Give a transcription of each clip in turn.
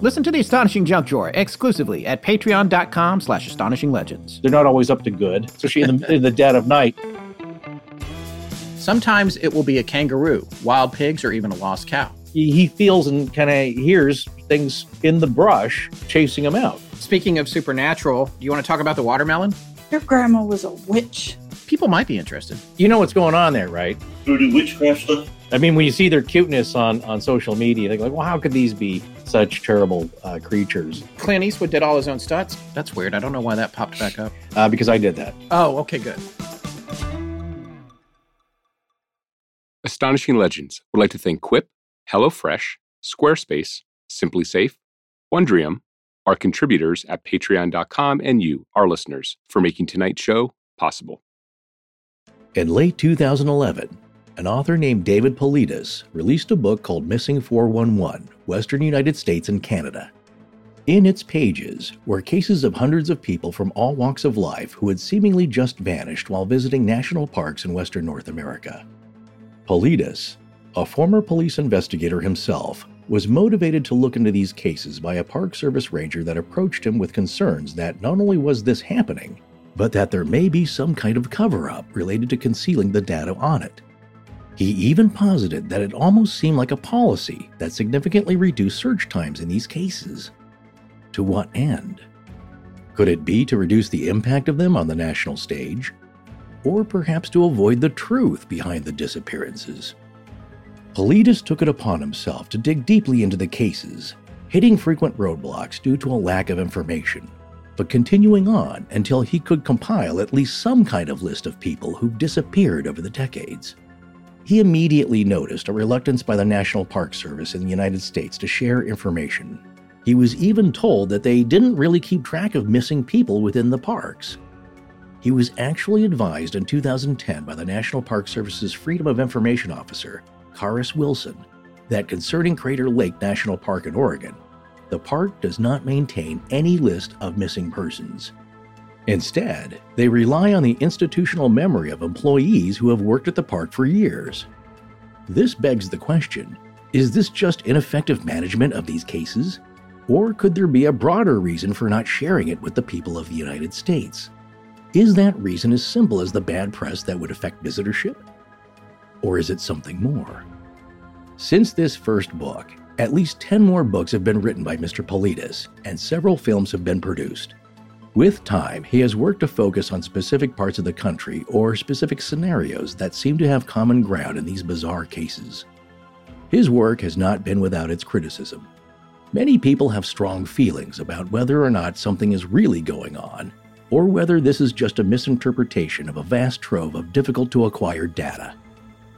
Listen to The Astonishing Junk Drawer exclusively at patreon.com slash astonishinglegends. They're not always up to good, especially in the, in the dead of night. Sometimes it will be a kangaroo, wild pigs, or even a lost cow. He, he feels and kind of hears things in the brush chasing him out. Speaking of supernatural, do you want to talk about the watermelon? Your grandma was a witch. People might be interested. You know what's going on there, right? Voodoo witchcraft stuff. I mean, when you see their cuteness on, on social media, they're like, well, how could these be such terrible uh, creatures? Clint Eastwood did all his own stunts. That's weird. I don't know why that popped back up. Uh, because I did that. Oh, okay, good. Astonishing Legends would like to thank Quip, HelloFresh, Squarespace, SimpliSafe, Wondrium, our contributors at patreon.com, and you, our listeners, for making tonight's show possible. In late 2011, an author named David Paulides released a book called Missing 411 Western United States and Canada. In its pages were cases of hundreds of people from all walks of life who had seemingly just vanished while visiting national parks in Western North America. Paulides, a former police investigator himself, was motivated to look into these cases by a Park Service ranger that approached him with concerns that not only was this happening, but that there may be some kind of cover up related to concealing the data on it. He even posited that it almost seemed like a policy that significantly reduced search times in these cases. To what end? Could it be to reduce the impact of them on the national stage? Or perhaps to avoid the truth behind the disappearances? Paulides took it upon himself to dig deeply into the cases, hitting frequent roadblocks due to a lack of information, but continuing on until he could compile at least some kind of list of people who've disappeared over the decades. He immediately noticed a reluctance by the National Park Service in the United States to share information. He was even told that they didn't really keep track of missing people within the parks. He was actually advised in 2010 by the National Park Service's Freedom of Information Officer, Karis Wilson, that concerning Crater Lake National Park in Oregon, the park does not maintain any list of missing persons. Instead, they rely on the institutional memory of employees who have worked at the park for years. This begs the question is this just ineffective management of these cases? Or could there be a broader reason for not sharing it with the people of the United States? Is that reason as simple as the bad press that would affect visitorship? Or is it something more? Since this first book, at least 10 more books have been written by Mr. Paulides, and several films have been produced. With time, he has worked to focus on specific parts of the country or specific scenarios that seem to have common ground in these bizarre cases. His work has not been without its criticism. Many people have strong feelings about whether or not something is really going on, or whether this is just a misinterpretation of a vast trove of difficult to acquire data.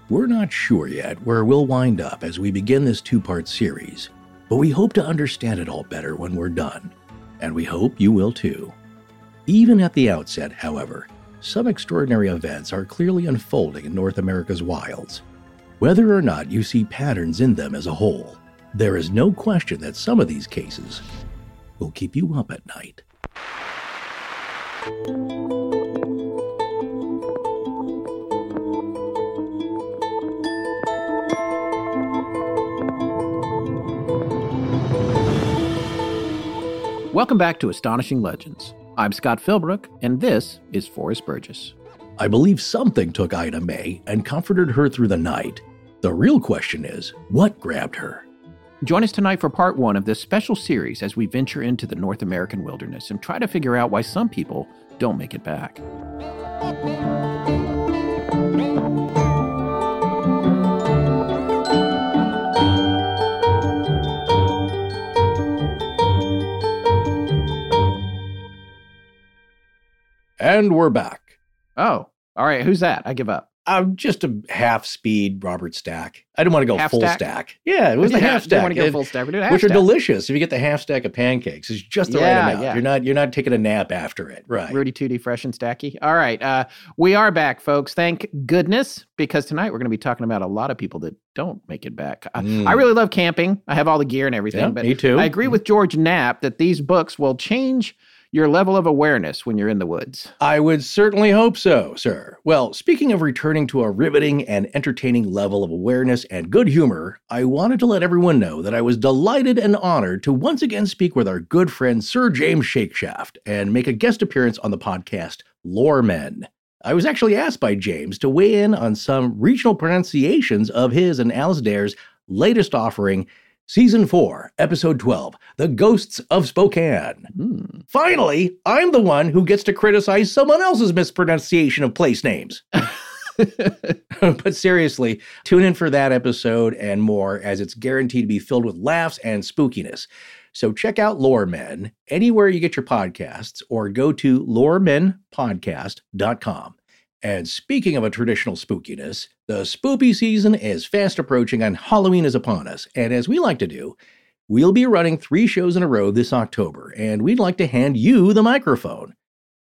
We're not sure yet where we'll wind up as we begin this two part series, but we hope to understand it all better when we're done, and we hope you will too. Even at the outset, however, some extraordinary events are clearly unfolding in North America's wilds. Whether or not you see patterns in them as a whole, there is no question that some of these cases will keep you up at night. Welcome back to Astonishing Legends. I'm Scott Philbrook, and this is Forrest Burgess. I believe something took Ida May and comforted her through the night. The real question is what grabbed her? Join us tonight for part one of this special series as we venture into the North American wilderness and try to figure out why some people don't make it back. And we're back. Oh, all right. Who's that? I give up. I'm just a half speed Robert Stack. I didn't want to go Half full stack? stack. Yeah, it was the Yeah, half didn't stack. want to go full stack. We did a half which are delicious. If you get the half stack of pancakes, it's just the Yeah, right amount. yeah. You're not you're not taking a nap after it, right? Rudy Tooty, fresh and stacky. All right. Uh, we are back, folks. Thank goodness, because tonight we're going to be talking about a lot of people that don't make it back. I, Mm. I really love camping. I have all the gear and everything. Yeah, but me too. I agree with George Knapp that these books will change your level of awareness when you're in the woods. I would certainly hope so, sir. Well, speaking of returning to a riveting and entertaining level of awareness and good humor, I wanted to let everyone know that I was delighted and honored to once again speak with our good friend Sir James Shakeshaft and make a guest appearance on the podcast Lore Men. I was actually asked by James to weigh in on some regional pronunciations of his and Alasdair's latest offering, Season 4, Episode 12 The Ghosts of Spokane. Hmm. Finally, I'm the one who gets to criticize someone else's mispronunciation of place names. but seriously, tune in for that episode and more, as it's guaranteed to be filled with laughs and spookiness. So check out Lore Men anywhere you get your podcasts or go to loremenpodcast.com. And speaking of a traditional spookiness, the spoopy season is fast approaching and Halloween is upon us. And as we like to do, we'll be running three shows in a row this October, and we'd like to hand you the microphone.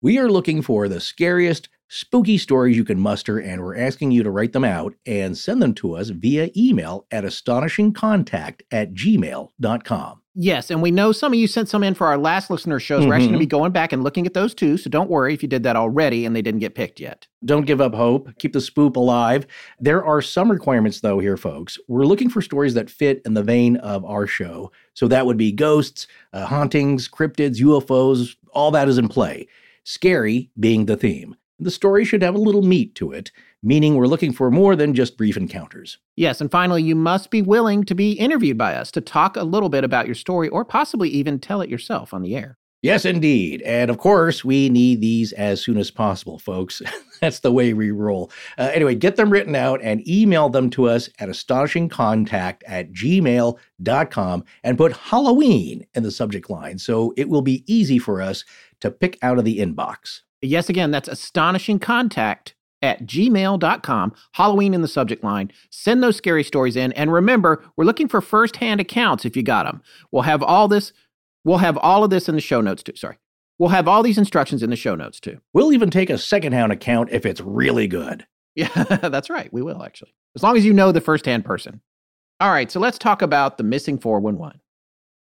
We are looking for the scariest, spooky stories you can muster, and we're asking you to write them out and send them to us via email at astonishingcontact at gmail.com. Yes, and we know some of you sent some in for our last listener shows. We're actually going to be going back and looking at those too, so don't worry if you did that already and they didn't get picked yet. Don't give up hope. Keep the spoop alive. There are some requirements, though, here, folks. We're looking for stories that fit in the vein of our show. So that would be ghosts, uh, hauntings, cryptids, UFOs, all that is in play. Scary being the theme. The story should have a little meat to it, meaning we're looking for more than just brief encounters. Yes, and finally, you must be willing to be interviewed by us to talk a little bit about your story or possibly even tell it yourself on the air. Yes, indeed. And of course, we need these as soon as possible, folks. That's the way we roll. Uh, anyway, get them written out and email them to us at astonishingcontact at gmail.com and put Halloween in the subject line so it will be easy for us to pick out of the inbox. Yes, again, that's astonishing contact at gmail.com, Halloween in the subject line. Send those scary stories in. And remember, we're looking for firsthand accounts if you got them. We'll have all this, we'll have all of this in the show notes too. Sorry. We'll have all these instructions in the show notes too. We'll even take a secondhand account if it's really good. Yeah, that's right. We will actually. As long as you know the firsthand person. All right, so let's talk about the missing 411.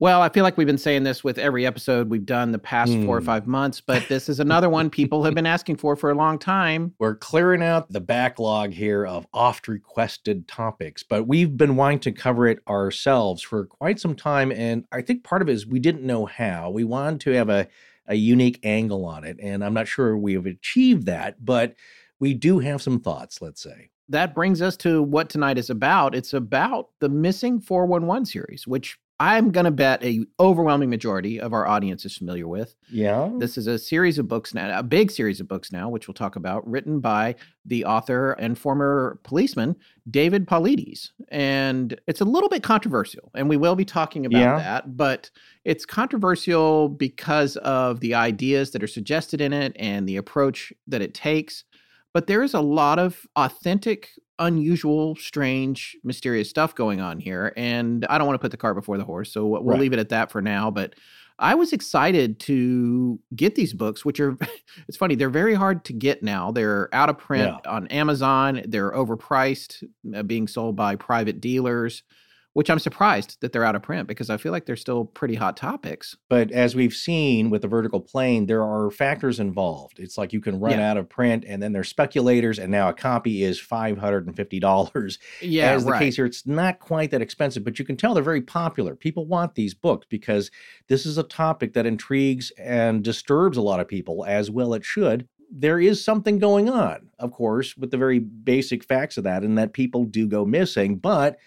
Well, I feel like we've been saying this with every episode we've done the past four or Hmm. five months, but this is another one people have been asking for for a long time. We're clearing out the backlog here of oft requested topics, but we've been wanting to cover it ourselves for quite some time. And I think part of it is we didn't know how. We wanted to have a, a unique angle on it. And I'm not sure we have achieved that, but we do have some thoughts, let's say. that brings us to what tonight is about. It's about the missing 411 series, which I'm going to bet a overwhelming majority of our audience is familiar with. Yeah. This is a series of books now, a big series of books now, which we'll talk about, written by the author and former policeman David Paulides. And it's a little bit controversial, and we will be talking about Yeah. that, but it's controversial because of the ideas that are suggested in it and the approach that it takes. But there is a lot of authentic, unusual, strange, mysterious stuff going on here. And I don't want to put the cart before the horse, so we'll Right. leave it at that for now. But I was excited to get these books, which are, it's funny, they're very hard to get now. They're out of print on Amazon, they're overpriced, uh, being sold by private dealers, which I'm surprised that they're out of print because I feel like they're still pretty hot topics. But as we've seen with the vertical plane, there are factors involved. It's like you can run Yeah. out of print, and then there's speculators, and now a copy is five hundred and fifty dollars. Yeah, As the right. case here, it's not quite that expensive, but you can tell they're very popular. People want these books because this is a topic that intrigues and disturbs a lot of people, as well it should. There is something going on, of course, with the very basic facts of that, and that people do go missing, but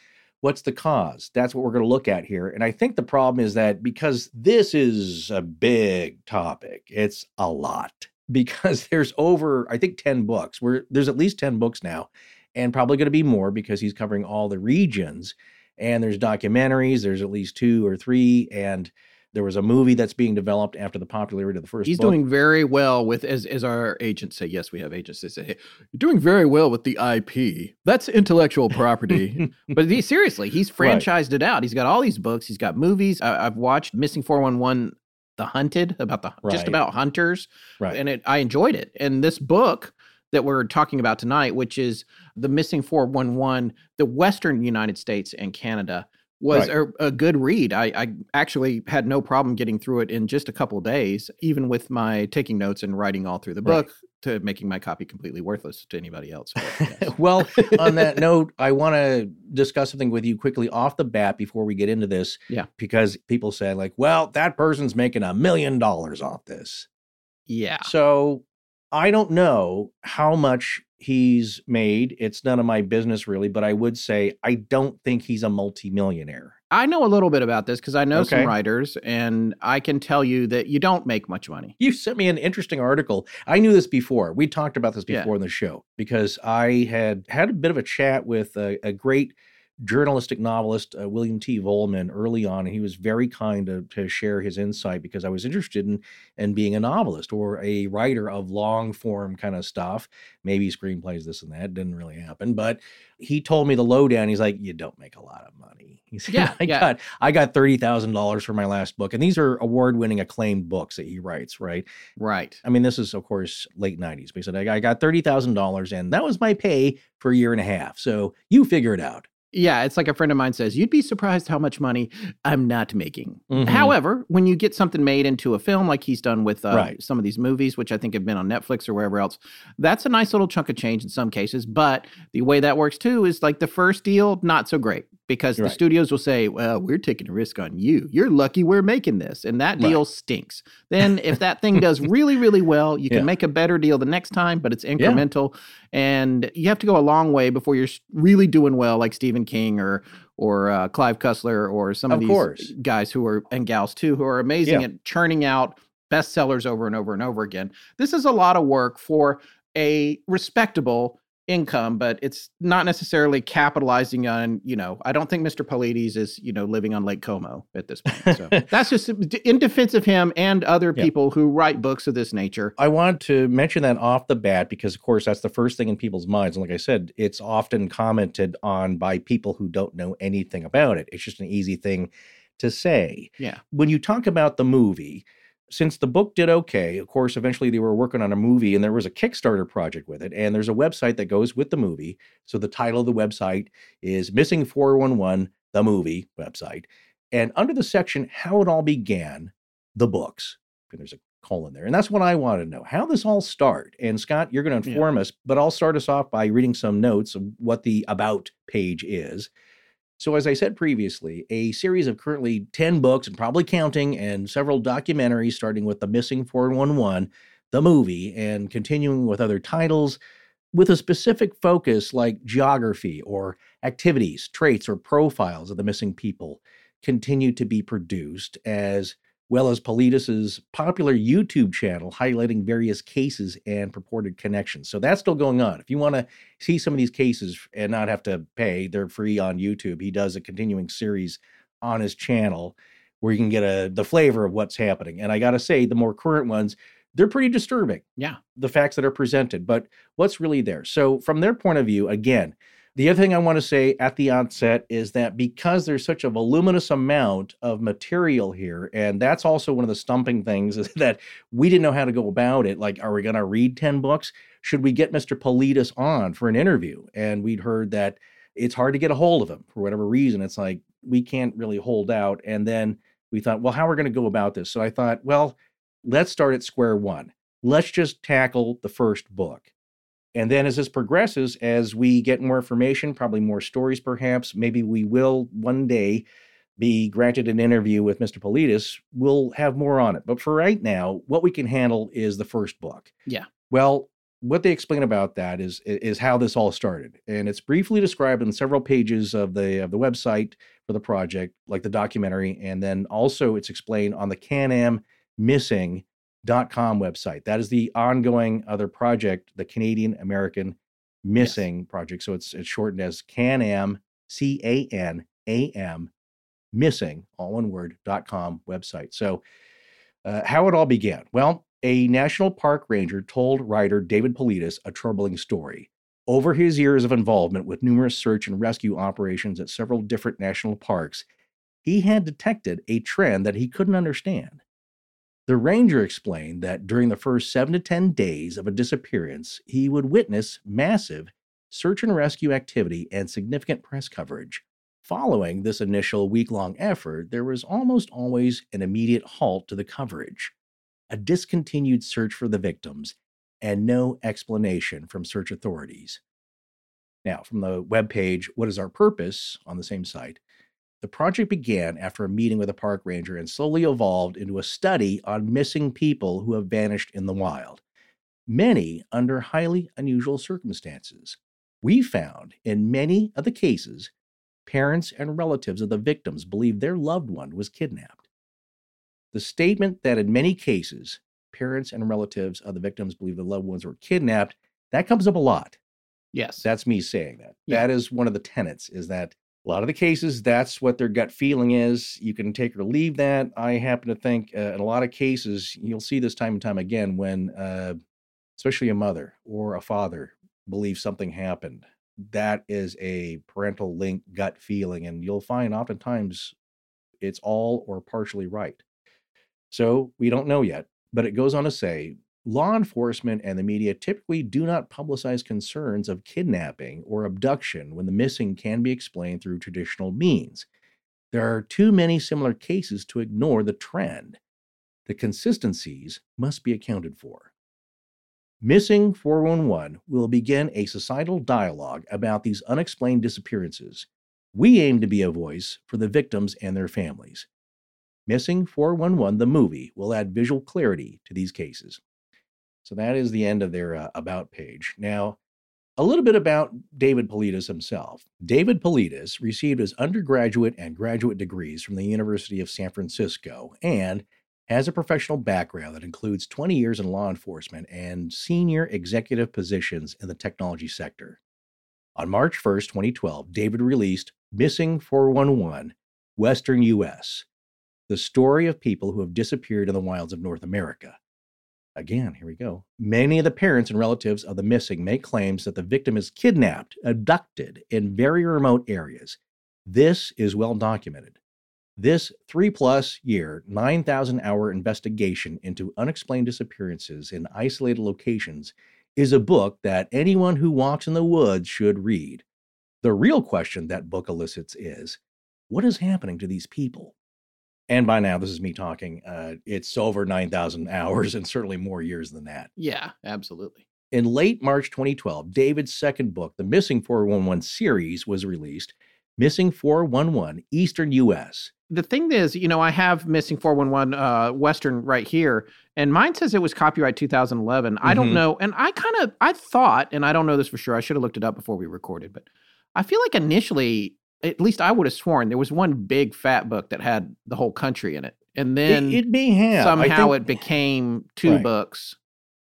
what's the cause? That's what we're going to look at here. And I think the problem is that because this is a big topic, it's a lot. Because there's over, I think, 10 books. Where there's at least 10 books now, and probably going to be more because he's covering all the regions. And there's documentaries, there's at least two or three, and there was a movie that's being developed after the popularity of the first He's book. doing very well with, as, as our agents say, yes, we have agents. They say, hey, you're doing very well with the IP. That's intellectual property. but he, seriously, he's Right. franchised it out. He's got all these books. He's got movies. I, I've watched Missing 411, The Hunted, about the just about hunters. right. And it, I enjoyed it. And this book that we're talking about tonight, which is The Missing 411, the Western United States and Canada, was Right. a, a good read. I, I actually had no problem getting through it in just a couple days, even with my taking notes and writing all through the Right. book to making my copy completely worthless to anybody else. But, well, on that note, I want to discuss something with you quickly off the bat before we get into this. Yeah. Because people say, like, well, that person's making a million dollars off this. yeah. So I don't know how much he's made. It's none of my business, really, but I would say I don't think he's a multimillionaire. I know a little bit about this because I know Okay. some writers, and I can tell you that you don't make much money. You sent me an interesting article. I knew this before. We talked about this Yeah. before in the show because I had had a bit of a chat with a, a great journalistic novelist, uh, William T. Vollmann, early on, and he was very kind to, to share his insight because I was interested in in being a novelist or a writer of long form kind of stuff. Maybe screenplays, this and that. Didn't really happen, but he told me the lowdown. He's like, "You don't make a lot of money." He said, Yeah, "I yeah. got I got thirty thousand dollars for my last book, and these are award winning, acclaimed books that he writes, right?" Right. I mean, this is, of course, late 90s. But he said, I I got $30,000 and that was my pay for a year and a half. So you figure it out. Yeah, it's like a friend of mine says, you'd be surprised how much money I'm not making. Mhm. However, when you get something made into a film like he's done with uh, Right. some of these movies, which I think have been on Netflix or wherever else, that's a nice little chunk of change in some cases. But the way that works too is like the first deal, not so great because the studios will say, well, we're taking a risk on you. You're lucky we're making this. And that Right. deal stinks. Then if that thing does really, really well, you can Yeah. make a better deal the next time, but it's incremental. And you have to go a long way before you're really doing well, like Stephen King or or uh, Clive Cussler or some of, Of these course. guys who are and gals too who are amazing Yeah. at churning out bestsellers over and over and over again. This is a lot of work for a respectable income, but it's not necessarily capitalizing on, you know, I don't think Mr. Paulides is, you know, living on Lake Como at this point. So that's just in defense of him and other Yeah. people who write books of this nature. I want to mention that off the bat because, of course, that's the first thing in people's minds. And like I said, it's often commented on by people who don't know anything about it. It's just an easy thing to say. Yeah. When you talk about the movie, since the book did okay, of course, eventually they were working on a movie and there was a Kickstarter project with it. And there's a website that goes with the movie. So the title of the website is Missing 411, the movie website. And under the section, How It All Began, the books. And there's a colon there. And that's what I want to know. How this all start. And Scott, you're going to Yeah. inform us, but I'll start us off by reading some notes of what the about page is. So, as I said previously, a series of currently 10 books and probably counting, and several documentaries starting with The Missing 411, the movie, and continuing with other titles with a specific focus like geography or activities, traits, or profiles of the missing people continue to be produced, as well as Paulides's popular YouTube channel highlighting various cases and purported connections. So that's still going on. If you want to see some of these cases and not have to pay, they're free on YouTube. He does a continuing series on his channel where you can get a the flavor of what's happening. And I got to say, the more current ones, they're pretty disturbing. Yeah. The facts that are presented, but what's really there. So from their point of view, again, the other thing I want to say at the outset is that because there's such a voluminous amount of material here, and that's also one of the stumping things is that we didn't know how to go about it. Like, are we going to read 10 books? Should we get Mr. Paulides on for an interview? And we'd heard that it's hard to get a hold of him for whatever reason. It's like we can't really hold out. And then we thought, well, how are we going to go about this? So I thought, well, let's start at square one. Let's just tackle the first book. And then as this progresses, as we get more information, probably more stories perhaps, maybe we will one day be granted an interview with Mr. Paulides. We'll have more on it. But for right now, what we can handle is the first book. Yeah. Well, what they explain about that is is how this all started. And it's briefly described in several pages of the of the website for the project, like the documentary, and then also it's explained on the Can-Am Missing com website. That is the ongoing other project, the Canadian American Missing Project. So it's it's shortened as Can-Am, C A N A M, Missing, all one word, dot com website. So uh, how it all began. Well, a national park ranger told writer David Paulides a troubling story. Over his years of involvement with numerous search and rescue operations at several different national parks, he had detected a trend that he couldn't understand. The ranger explained that during the first seven to 10 days of a disappearance, he would witness massive search and rescue activity and significant press coverage, Following this initial week long effort, there was almost always an immediate halt to the coverage, a discontinued search for the victims, and no explanation from search authorities. Now, from the webpage, What is Our Purpose on the same site, the project began after a meeting with a park ranger and slowly evolved into a study on missing people who have vanished in the wild, many under highly unusual circumstances. We found in many of the cases, parents and relatives of the victims believed their loved one was kidnapped. The statement that in many cases, parents and relatives of the victims believe their loved ones were kidnapped, that comes up a lot. Yes. That's me saying that. Yeah. That is one of the tenets is that a lot of the cases, that's what their gut feeling is. You can take or leave that. I happen to think uh, in a lot of cases, you'll see this time and time again when, uh, especially a mother or a father believes something happened. That is a parental link gut feeling. And you'll find oftentimes it's all or partially right. So we don't know yet. But it goes on to say law enforcement and the media typically do not publicize concerns of kidnapping or abduction when the missing can be explained through traditional means. There are too many similar cases to ignore the trend. The consistencies must be accounted for. Missing 411 will begin a societal dialogue about these unexplained disappearances. We aim to be a voice for the victims and their families. Missing 411, the movie, will add visual clarity to these cases. So that is the end of their uh, About page. Now, a little bit about David Paulides himself. David Paulides received his undergraduate and graduate degrees from the University of San Francisco and has a professional background that includes 20 years in law enforcement and senior executive positions in the technology sector. On March 1st, 2012, David released Missing 411 Western U.S., the story of people who have disappeared in the wilds of North America. Again, here we go. Many of the parents and relatives of the missing make claims that the victim is kidnapped, abducted in very remote areas. This is well documented. This three plus year, 9,000 hour investigation into unexplained disappearances in isolated locations is a book that anyone who walks in the woods should read. The real question that book elicits is what is happening to these people? And by now, this is me talking. Uh, it's over 9,000 hours and certainly more years than that. Yeah, absolutely. In late March 2012, David's second book, the Missing 411 series, was released Missing 411 Eastern U.S. The thing is, you know, I have Missing 411 uh, Western right here, and mine says it was copyright 2011. I don't Mhm. know. And I kind of, I thought, and I don't know this for sure, I should have looked it up before we recorded, but I feel like initially, at least I would have sworn there was one big fat book that had the whole country in it. And then it, may have. Somehow think- it became two Right. books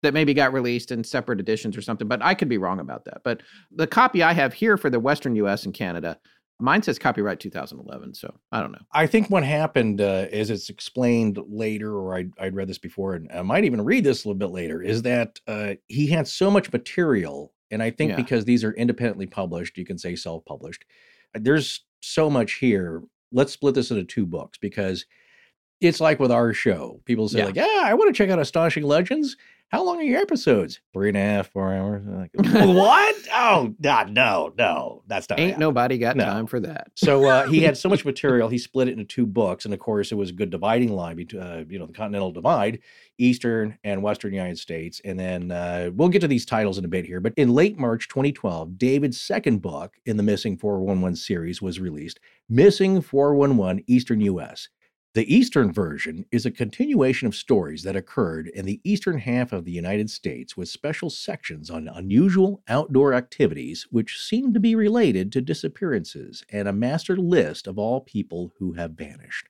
that maybe got released in separate editions or something, but I could be wrong about that. But the copy I have here for the Western US and Canada, mine says copyright 2011. So I don't know. I think what happened uh, is it's explained later, or I'd, I'd read this before, and I might even read this a little bit later, is that uh, he had so much material. And I think Yeah. because these are independently published, you can say self published, there's so much here. Let's split this into two books because it's like with our show. People say, Yeah. like, yeah, I want to check out Astonishing Legends. How long are your episodes? Three and a half, four hours. Like, what? Oh, God, no, no, that's not Ain't happening. nobody got No. time for that. So uh, he had so much material, he split it into two books, and of course, it was a good dividing line between, uh, you know, the Continental Divide, Eastern and Western United States. And then uh, we'll get to these titles in a bit here. But in late March 2012, David's second book in the Missing 411 series was released, Missing 411 Eastern U.S. The Eastern version is a continuation of stories that occurred in the eastern half of the United States with special sections on unusual outdoor activities which seem to be related to disappearances and a master list of all people who have vanished.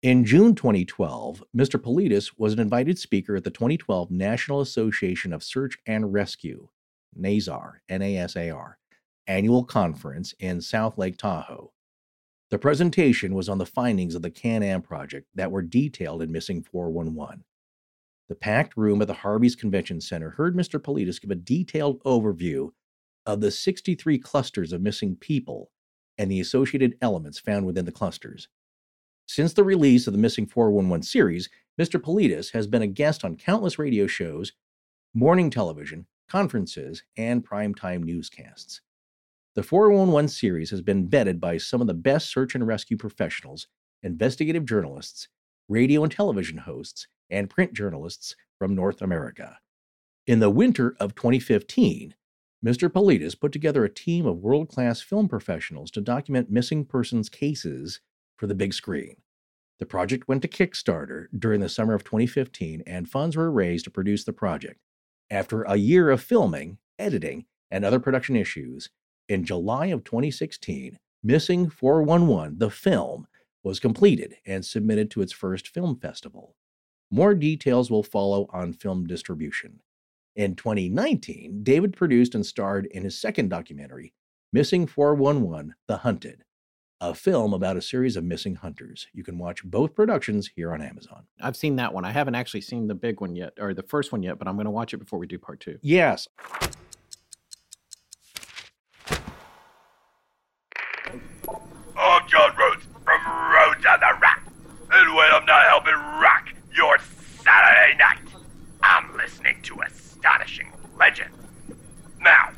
In June 2012, Mr. Paulides was an invited speaker at the 2012 National Association of Search and Rescue, NASAR, NASAR, annual conference in South Lake Tahoe. The presentation was on the findings of the Can Am project that were detailed in Missing 411. The packed room at the Harvey's Convention Center heard Mr. Paulides give a detailed overview of the 63 clusters of missing people and the associated elements found within the clusters. Since the release of the Missing 411 series, Mr. Paulides has been a guest on countless radio shows, morning television, conferences, and primetime newscasts. The 411 series has been vetted by some of the best search and rescue professionals, investigative journalists, radio and television hosts, and print journalists from North America. In the winter of 2015, Mr. Paulides put together a team of world class film professionals to document missing persons cases for the big screen. The project went to Kickstarter during the summer of 2015, and funds were raised to produce the project. After a year of filming, editing, and other production issues, in July of 2016, Missing 411, the film, was completed and submitted to its first film festival. More details will follow on film distribution. In 2019, David produced and starred in his second documentary, Missing 411 The Hunted, a film about a series of missing hunters. You can watch both productions here on Amazon. I've seen that one. I haven't actually seen the big one yet, or the first one yet, but I'm going to watch it before we do part two. Yes. I'm John Rhodes from Rhodes and the Rat. And when I'm not helping rock your Saturday night, I'm listening to Astonishing Legend. Now,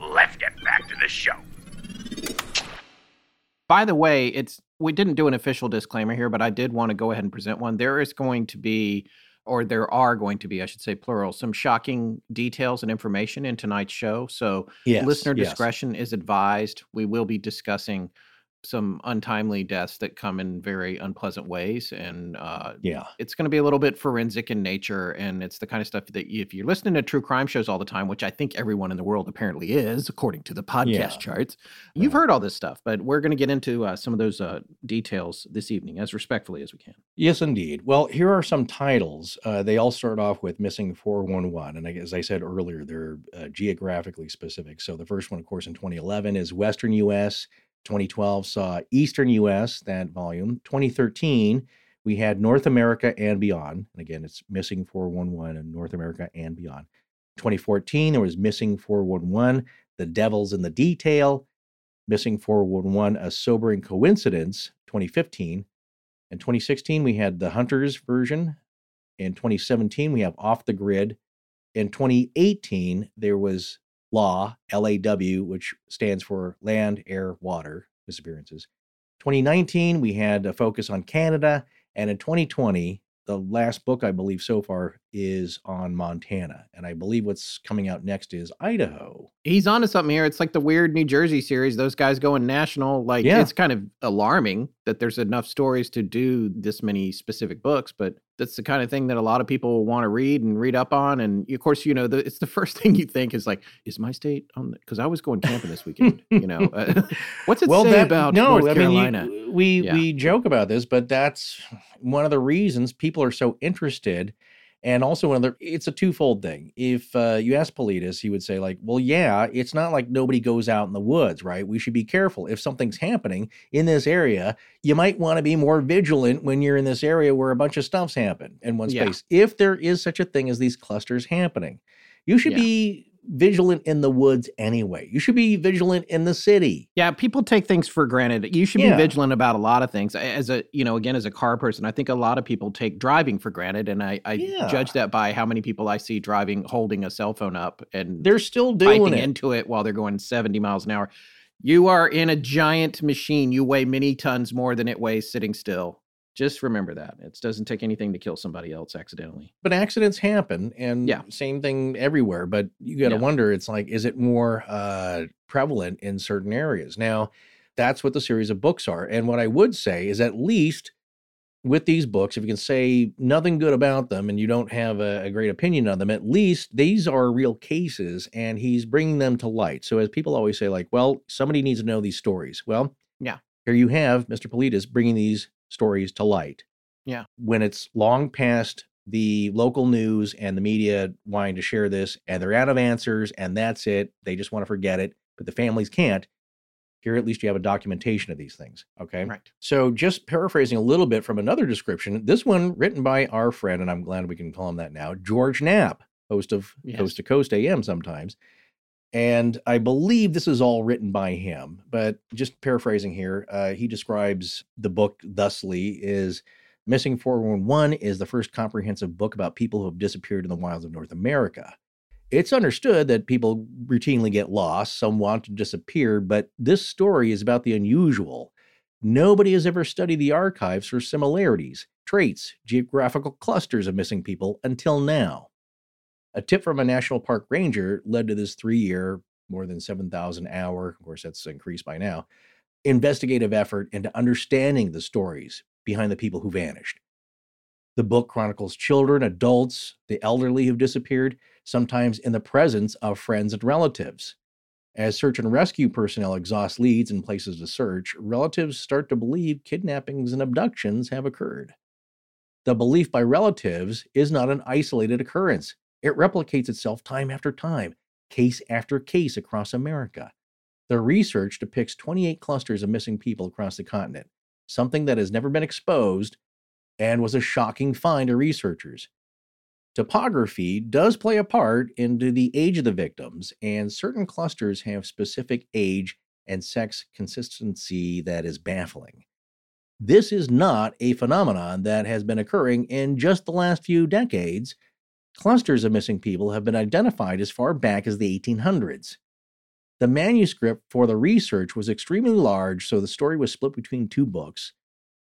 let's get back to the show. By the way, it's we didn't do an official disclaimer here, but I did want to go ahead and present one. There is going to be or there are going to be, I should say plural, some shocking details and information in tonight's show. So Yes, listener yes. discretion is advised. We will be discussing some untimely deaths that come in very unpleasant ways. And uh, Yeah. it's going to be a little bit forensic in nature. And it's the kind of stuff that if you're listening to true crime shows all the time, which I think everyone in the world apparently is, according to the podcast Yeah. charts, you've Right. heard all this stuff. But we're going to get into uh, some of those uh, details this evening as respectfully as we can. Yes, indeed. Well, here are some titles. Uh, they all start off with Missing 411. And as I said earlier, they're uh, geographically specific. So the first one, of course, in 2011 is Western U.S. 2012 saw Eastern U.S., that volume. 2013, we had North America and Beyond. And again, it's Missing 411 and North America and Beyond. 2014, there was Missing 411, The Devil's in the Detail. Missing 411, A Sobering Coincidence. 2015. In 2016, we had the Hunters version. In 2017, we have Off the Grid. In 2018, there was Law, LAW, which stands for Land, Air, Water Disappearances. 2019, we had a focus on Canada. And in 2020, the last book I believe so far is on Montana. And I believe what's coming out next is Idaho. He's onto something here. It's like the weird New Jersey series. Those guys going national. Like Yeah. it's kind of alarming that there's enough stories to do this many specific books, but that's the kind of thing that a lot of people want to read and read up on. And of course, you know, the, it's the first thing you think is like, is my state on? Because I was going camping this weekend. you know, uh, what's it say that- about no, North I mean, you- Carolina? we Yeah. we joke about this, but that's one of the reasons people are so interested. And also, another, it's a twofold thing. If uh, you ask Paulides, he would say, like, well, yeah, it's not like nobody goes out in the woods, right? We should be careful. If something's happening in this area, you might want to be more vigilant when you're in this area where a bunch of stuff's happened in one Yeah. space. If there is such a thing as these clusters happening, you should Yeah. be vigilant in the woods anyway. You should be vigilant in the city. Yeah, people take things for granted. You should Yeah. be vigilant about a lot of things. As a, you know, again, as a car person, I think a lot of people take driving for granted, and I, I Yeah. judge that by how many people I see driving, holding a cell phone up, and They're still doing it. into it while they're going 70 miles an hour. You are in a giant machine. You weigh many tons more than it weighs sitting still. Just remember that. It doesn't take anything to kill somebody else accidentally. but accidents happen and Yeah. same thing everywhere but you got to Yeah. wonder it's like is it more uh prevalent in certain areas now that's what the series of books are and what i would say is at least with these books if you can say nothing good about them and you don't have a, a great opinion on them at least these are real cases and he's bringing them to light so as people always say like well somebody needs to know these stories well Yeah. here you have mr paulides bringing these stories to light Yeah. when it's long past the local news and the media wanting to share this and they're out of answers and that's it they just want to forget it but the families can't here at least you have a documentation of these things okay Right. so just paraphrasing a little bit from another description this one written by our friend and i'm glad we can call him that now george knapp host of Yes. coast to coast am sometimes and i believe this is all written by him but just paraphrasing here uh, he describes the book thusly is missing 411 is the first comprehensive book about people who have disappeared in the wilds of north america It's understood that people routinely get lost, some want to disappear, but this story is about the unusual. Nobody has ever studied the archives for similarities, traits, geographical clusters of missing people until now. A tip from a national park ranger led to this three year, more than 7,000 hour, of course, that's increased by now, investigative effort into understanding the stories behind the people who vanished. The book chronicles children, adults, the elderly who've disappeared, sometimes in the presence of friends and relatives. As search and rescue personnel exhaust leads and places to search, relatives start to believe kidnappings and abductions have occurred. The belief by relatives is not an isolated occurrence. It replicates itself time after time, case after case across America. The research depicts 28 clusters of missing people across the continent, something that has never been exposed and was a shocking find to researchers. Topography does play a part into the age of the victims, and certain clusters have specific age and sex consistency that is baffling. This is not a phenomenon that has been occurring in just the last few decades Clusters of missing people have been identified as far back as the 1800s. The manuscript for the research was extremely large, so the story was split between two books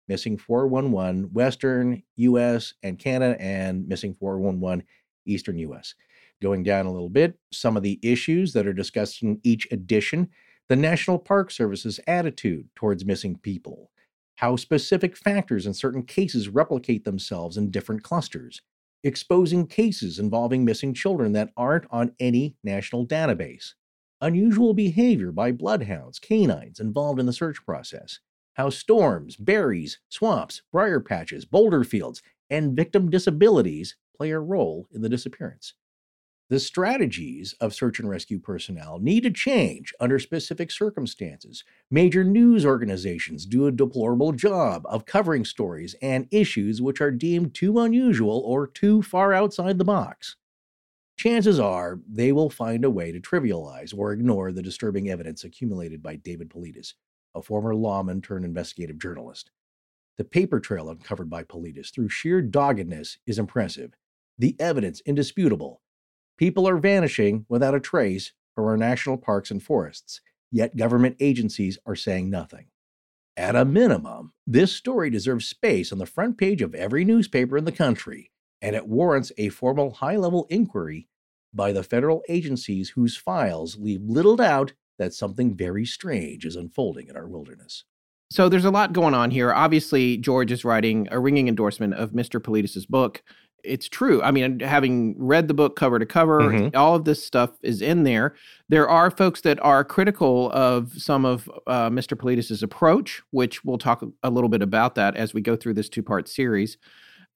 Missing 411 Western US and Canada, and Missing 411 Eastern US. Going down a little bit, some of the issues that are discussed in each edition the National Park Service's attitude towards missing people, how specific factors in certain cases replicate themselves in different clusters, exposing cases involving missing children that aren't on any national database, unusual behavior by bloodhounds, canines involved in the search process, how storms, berries, swamps, briar patches, boulder fields, and victim disabilities play a role in the disappearance. The strategies of search and rescue personnel need to change under specific circumstances. Major news organizations do a deplorable job of covering stories and issues which are deemed too unusual or too far outside the box. Chances are they will find a way to trivialize or ignore the disturbing evidence accumulated by David Paulides, a former lawman turned investigative journalist. The paper trail uncovered by Paulides through sheer doggedness is impressive, the evidence indisputable People are vanishing without a trace from our national parks and forests, yet government agencies are saying nothing. At a minimum, this story deserves space on the front page of every newspaper in the country, and it warrants a formal high level inquiry by the federal agencies whose files leave little doubt that something very strange is unfolding in our wilderness. So there's a lot going on here. Obviously, George is writing a ringing endorsement of Mr. Paulides' book it's true. I mean, having read the book cover to cover, mm-hmm. all of this stuff is in there. There are folks that are critical of some of uh, Mr. Paulides' approach, which we'll talk a little bit about that as we go through this two part series.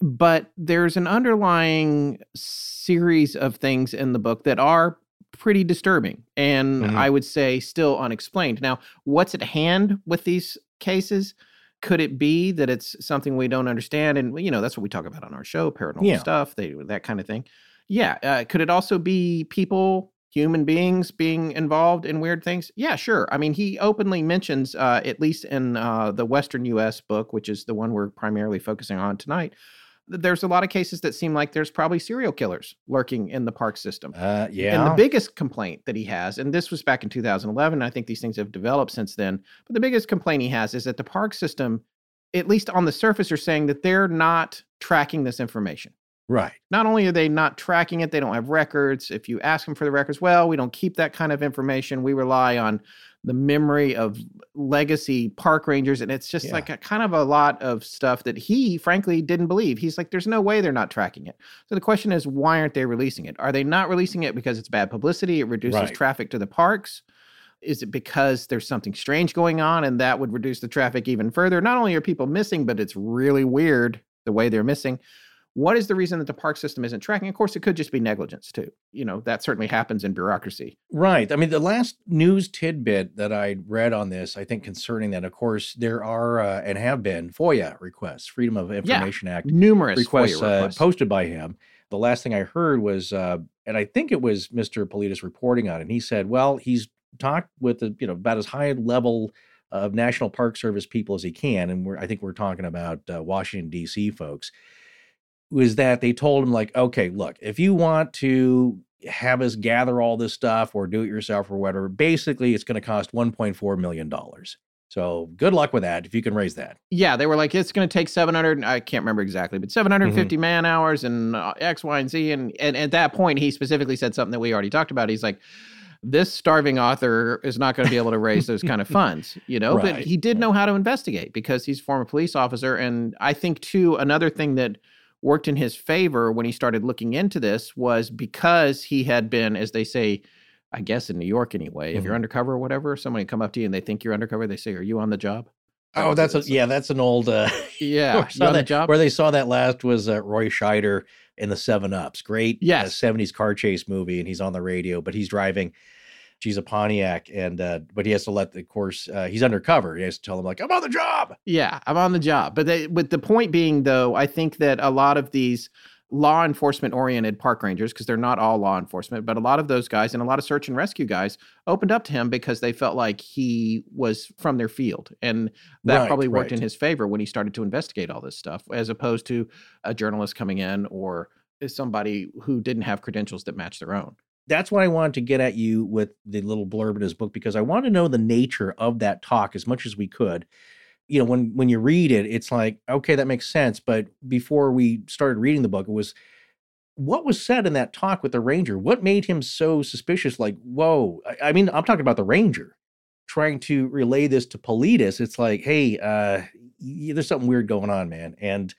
But there's an underlying series of things in the book that are pretty disturbing and mm-hmm. I would say still unexplained. Now, what's at hand with these cases? Could it be that it's something we don't understand? And you know that's what we talk about on our show paranormal yeah. stuff they that kind of thing. Yeah uh, could it also be people human beings being involved in weird things? Yeah sure. I mean he openly mentions uh, at least in uh, the western us book which is the one we're primarily focusing on tonight there's a lot of cases that seem like there's probably serial killers lurking in the park system. Uh, yeah. And the biggest complaint that he has, and this was back in 2011, I think these things have developed since then, but the biggest complaint he has is that the park system, at least on the surface, are saying that they're not tracking this information. Right. Not only are they not tracking it, they don't have records. If you ask them for the records, well, we don't keep that kind of information. We rely on the memory of legacy park rangers and it's just yeah. like a kind of a lot of stuff that he frankly didn't believe he's like there's no way they're not tracking it so the question is why aren't they releasing it are they not releasing it because it's bad publicity it reduces right. traffic to the parks is it because there's something strange going on and that would reduce the traffic even further not only are people missing but it's really weird the way they're missing what is the reason that the park system isn't tracking? Of course, it could just be negligence too. You know, that certainly happens in bureaucracy. Right. I mean, the last news tidbit that I read on this, I think concerning that, of course, there are uh, and have been FOIA requests, Freedom of Information yeah, Act numerous requests, uh, requests. posted by him. The last thing I heard was, uh, and I think it was Mr. Paulides reporting on it. And he said, well, he's talked with the, you know, about as high level of National Park Service people as he can. And we're, I think we're talking about uh, Washington, D.C. folks was that they told him like okay look if you want to have us gather all this stuff or do it yourself or whatever. Basically, it's going to cost $1.4 million. So good luck with that if you can raise that. Yeah, they were like, it's going to take 700, I can't remember exactly, but 750 Mm-hmm. man hours and uh, X, Y, and Z. And, and at that point, he specifically said something that we already talked about. He's like, this starving author is not going to be able to raise those kind of funds, you know, but he did know how to investigate because he's a former police officer. And I think, too, another thing that worked in his favor when he started looking into this was because he had been, as they say, I guess in New York anyway, if you're Mhm. undercover or whatever, somebody come up to you and they think you're undercover, they say, Are you on the job? Oh, that's a, yeah, that's an old uh, Yeah. where, you saw on the that- job? where they saw that last was uh, Roy Scheider in the Seven Ups. Great, Yes. uh, 70s car chase movie, and he's on the radio, but he's driving. She's a Pontiac, and uh, but he has to let the course uh, he's undercover. He has to tell them like I'm on the job. Yeah, I'm on the job. But they, but the point being, though, I think that a lot of these law enforcement oriented park rangers, because they're not all law enforcement, but a lot of those guys and a lot of search and rescue guys opened up to him because they felt like he was from their field. And that Right, probably worked in his favor when he started to investigate all this stuff, as opposed to a journalist coming in or somebody who didn't have credentials that match their own. That's what I wanted to get at you with the little blurb in his book because I want to know the nature of that talk as much as we could. You know, when when you read it, it's like okay, that makes sense. But before we started reading the book, it was what was said in that talk with the ranger. What made him so suspicious? Like, whoa! I, I mean, I'm talking about the ranger trying to relay this to Paulides. It's like, hey, uh, there's something weird going on, man, and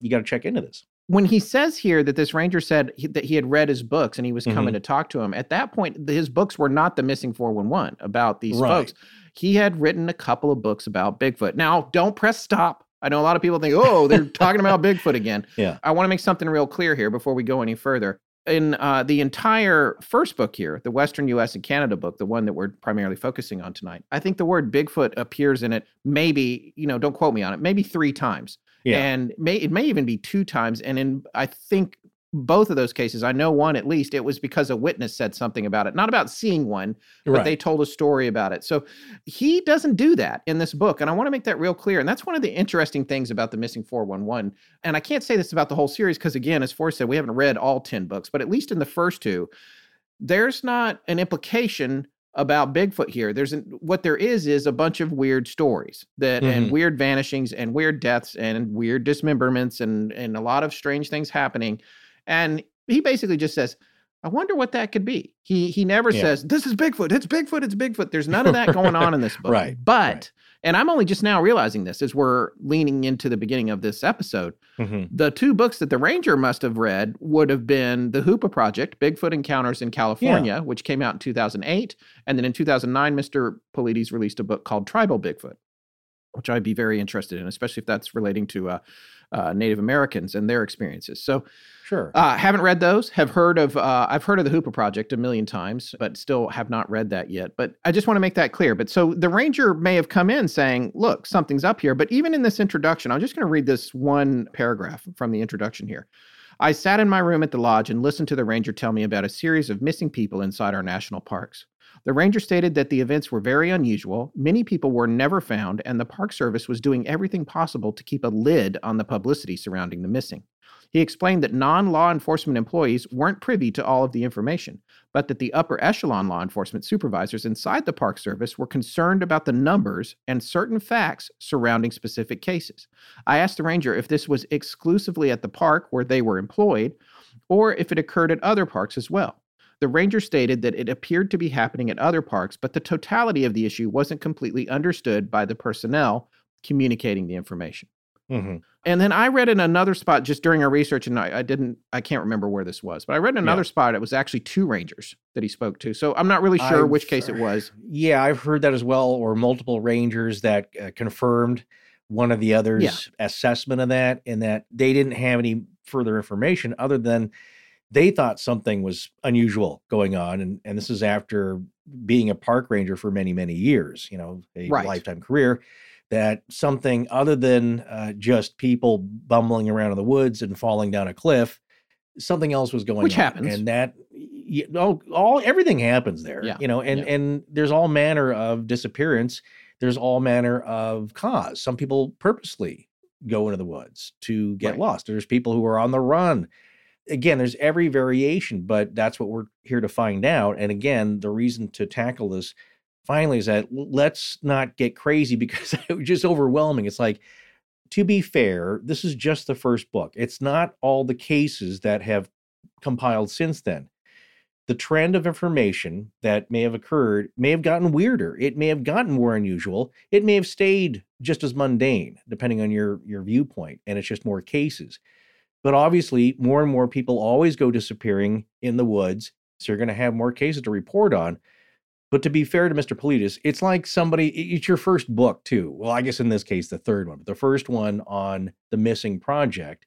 you got to check into this. When he says here that this ranger said he, that he had read his books and he was coming Mhm. to talk to him at that point his books were not the missing 411 about these Right. folks he had written a couple of books about bigfoot now don't press stop i know a lot of people think oh they're talking about bigfoot again Yeah. i want to make something real clear here before we go any further in uh, the entire first book here the western us and canada book the one that we're primarily focusing on tonight i think the word bigfoot appears in it maybe you know don't quote me on it maybe three times Yeah. and may it may even be two times and in i think both of those cases i know one at least it was because a witness said something about it not about seeing one but right. they told a story about it so he doesn't do that in this book and i want to make that real clear and that's one of the interesting things about the missing 411 and i can't say this about the whole series because again as Forrest said we haven't read all 10 books but at least in the first two there's not an implication about Bigfoot here. There's an, what there is is a bunch of weird stories that and Mhm. weird vanishings and weird deaths and weird dismemberments and and a lot of strange things happening. And he basically just says, "I wonder what that could be." He he never Yeah. says, "This is Bigfoot. It's Bigfoot. It's Bigfoot." There's none of that going on in this book. Right, But right. And I'm only just now realizing this as we're leaning into the beginning of this episode Mhm. the two books that the ranger must have read would have been the Hoopa Project, Bigfoot Encounters in California, which came out in 2008, and then in 2009, Mr. Paulides released a book called Tribal Bigfoot, which I'd be very interested in, especially if that's relating to uh, uh, Native Americans and their experiences. So, Sure. uh, haven't read those. Have heard of. Uh, I've heard of the Hoopa Project a million times, but still have not read that yet. But I just want to make that clear. But so the ranger may have come in saying, "Look, something's up here." But even in this introduction, I'm just going to read this one paragraph from the introduction here. I sat in my room at the lodge and listened to the ranger tell me about a series of missing people inside our national parks. The ranger stated that the events were very unusual, many people were never found, and the Park Service was doing everything possible to keep a lid on the publicity surrounding the missing. He explained that non law enforcement employees weren't privy to all of the information, but that the upper echelon law enforcement supervisors inside the Park Service were concerned about the numbers and certain facts surrounding specific cases. I asked the ranger if this was exclusively at the park where they were employed, or if it occurred at other parks as well. The ranger stated that it appeared to be happening at other parks, but the totality of the issue wasn't completely understood by the personnel communicating the information. hmm And then I read in another spot just during our research, and I, I didn't, I can't remember where this was, but I read in another Yeah. spot it was actually two rangers that he spoke to. So I'm not really sure I've which case it was. Yeah, I've heard that as well, or multiple rangers that uh, confirmed one of the other's assessment of that, and that they didn't have any further information other than they thought something was unusual going on, and and this is after being a park ranger for many many years, you know, a Right. lifetime career. That something other than uh, just people bumbling around in the woods and falling down a cliff, something else was going Which on, happens. and that you know, all everything happens there, Yeah. you know, and Yeah. and there's all manner of disappearance. There's all manner of cause. Some people purposely go into the woods to get Right. lost. There's people who are on the run again, there's every variation, but that's what we're here to find out. And again, the reason to tackle this finally is that let's not get crazy because it was just overwhelming. It's like, to be fair, this is just the first book. It's not all the cases that have compiled since then. The trend of information that may have occurred may have gotten weirder. It may have gotten more unusual. It may have stayed just as mundane, depending on your, your viewpoint, and it's just more cases. But obviously, more and more people always go disappearing in the woods. So you're going to have more cases to report on. But to be fair to Mr. Paulides, it's like somebody, it's your first book too. Well, I guess in this case, the third one, but the first one on the missing project.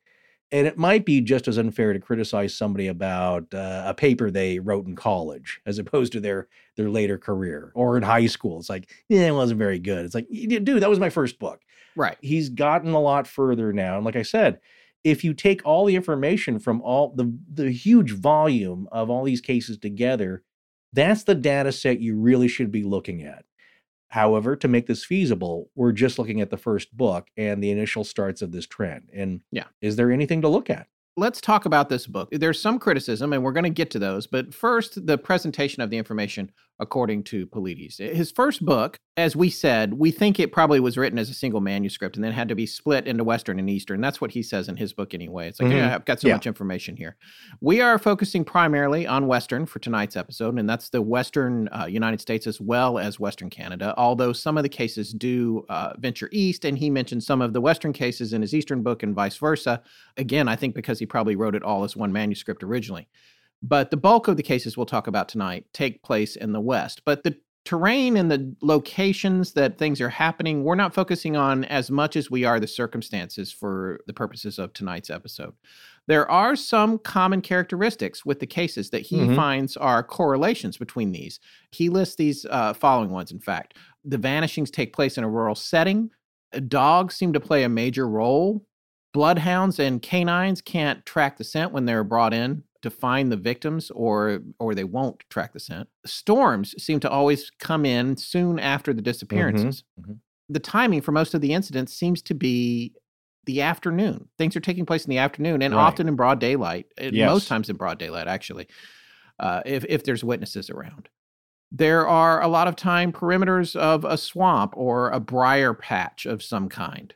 And it might be just as unfair to criticize somebody about uh, a paper they wrote in college as opposed to their their later career or in high school. It's like, yeah, it wasn't very good. It's like, dude, that was my first book. Right. He's gotten a lot further now. And like I said, if you take all the information from all the the huge volume of all these cases together, that's the data set you really should be looking at. However, to make this feasible, we're just looking at the first book and the initial starts of this trend. And yeah, is there anything to look at? let's talk about this book. There's some criticism, and we're going to get to those. But first, the presentation of the information according to Paulides. His first book, as we said, we think it probably was written as a single manuscript and then had to be split into Western and Eastern. That's what he says in his book anyway. It's like, mm-hmm. yeah, I've got so yeah. much information here. We are focusing primarily on Western for tonight's episode, and that's the Western uh, United States as well as Western Canada, although some of the cases do uh, venture east, and he mentioned some of the Western cases in his Eastern book and vice versa. Again, I think because he probably wrote it all as one manuscript originally. But the bulk of the cases we'll talk about tonight take place in the West. But the terrain and the locations that things are happening, we're not focusing on as much as we are the circumstances for the purposes of tonight's episode. There are some common characteristics with the cases that he mm-hmm. finds are correlations between these. He lists these uh, following ones, in fact. The vanishings take place in a rural setting. Dogs seem to play a major role. Bloodhounds and canines can't track the scent when they're brought in to find the victims or or they won't track the scent. Storms seem to always come in soon after the mm-hmm, disappearances. Mm-hmm. Mm-hmm. The timing for most of the incidents seems to be the afternoon. Things are taking place in the afternoon and right. often in broad daylight. Yes. Most times in broad daylight, actually, uh, if if there's witnesses around. There are a lot of time perimeters of a swamp or a briar patch of some kind.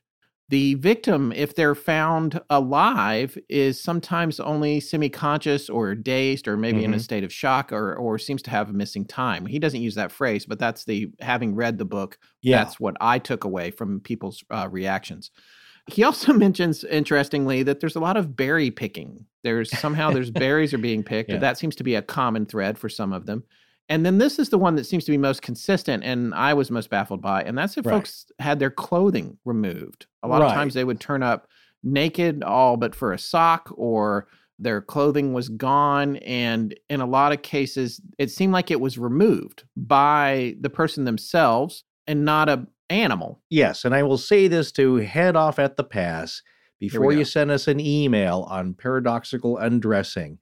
The victim, if they're found alive, is sometimes only semi conscious or dazed or maybe mm-hmm. in a mm-hmm. state of shock or, or seems to have a missing time. He doesn't use that phrase, but that's the having read the book, yeah. that's what I took away from people's uh, reactions. He also mentions, interestingly, that there's a lot of berry picking. There's somehow there's berries are being picked. Yeah. That seems to be a common thread for some of them. And then this is the one that seems to be most consistent and I was most baffled by. And that's if right. folks had their clothing removed. A lot right. of times they would turn up naked, all but for a sock, or their clothing was gone. And in a lot of cases, it seemed like it was removed by the person themselves and not a animal. Yes. And I will say this to head off at the pass before you send us an email on paradoxical undressing.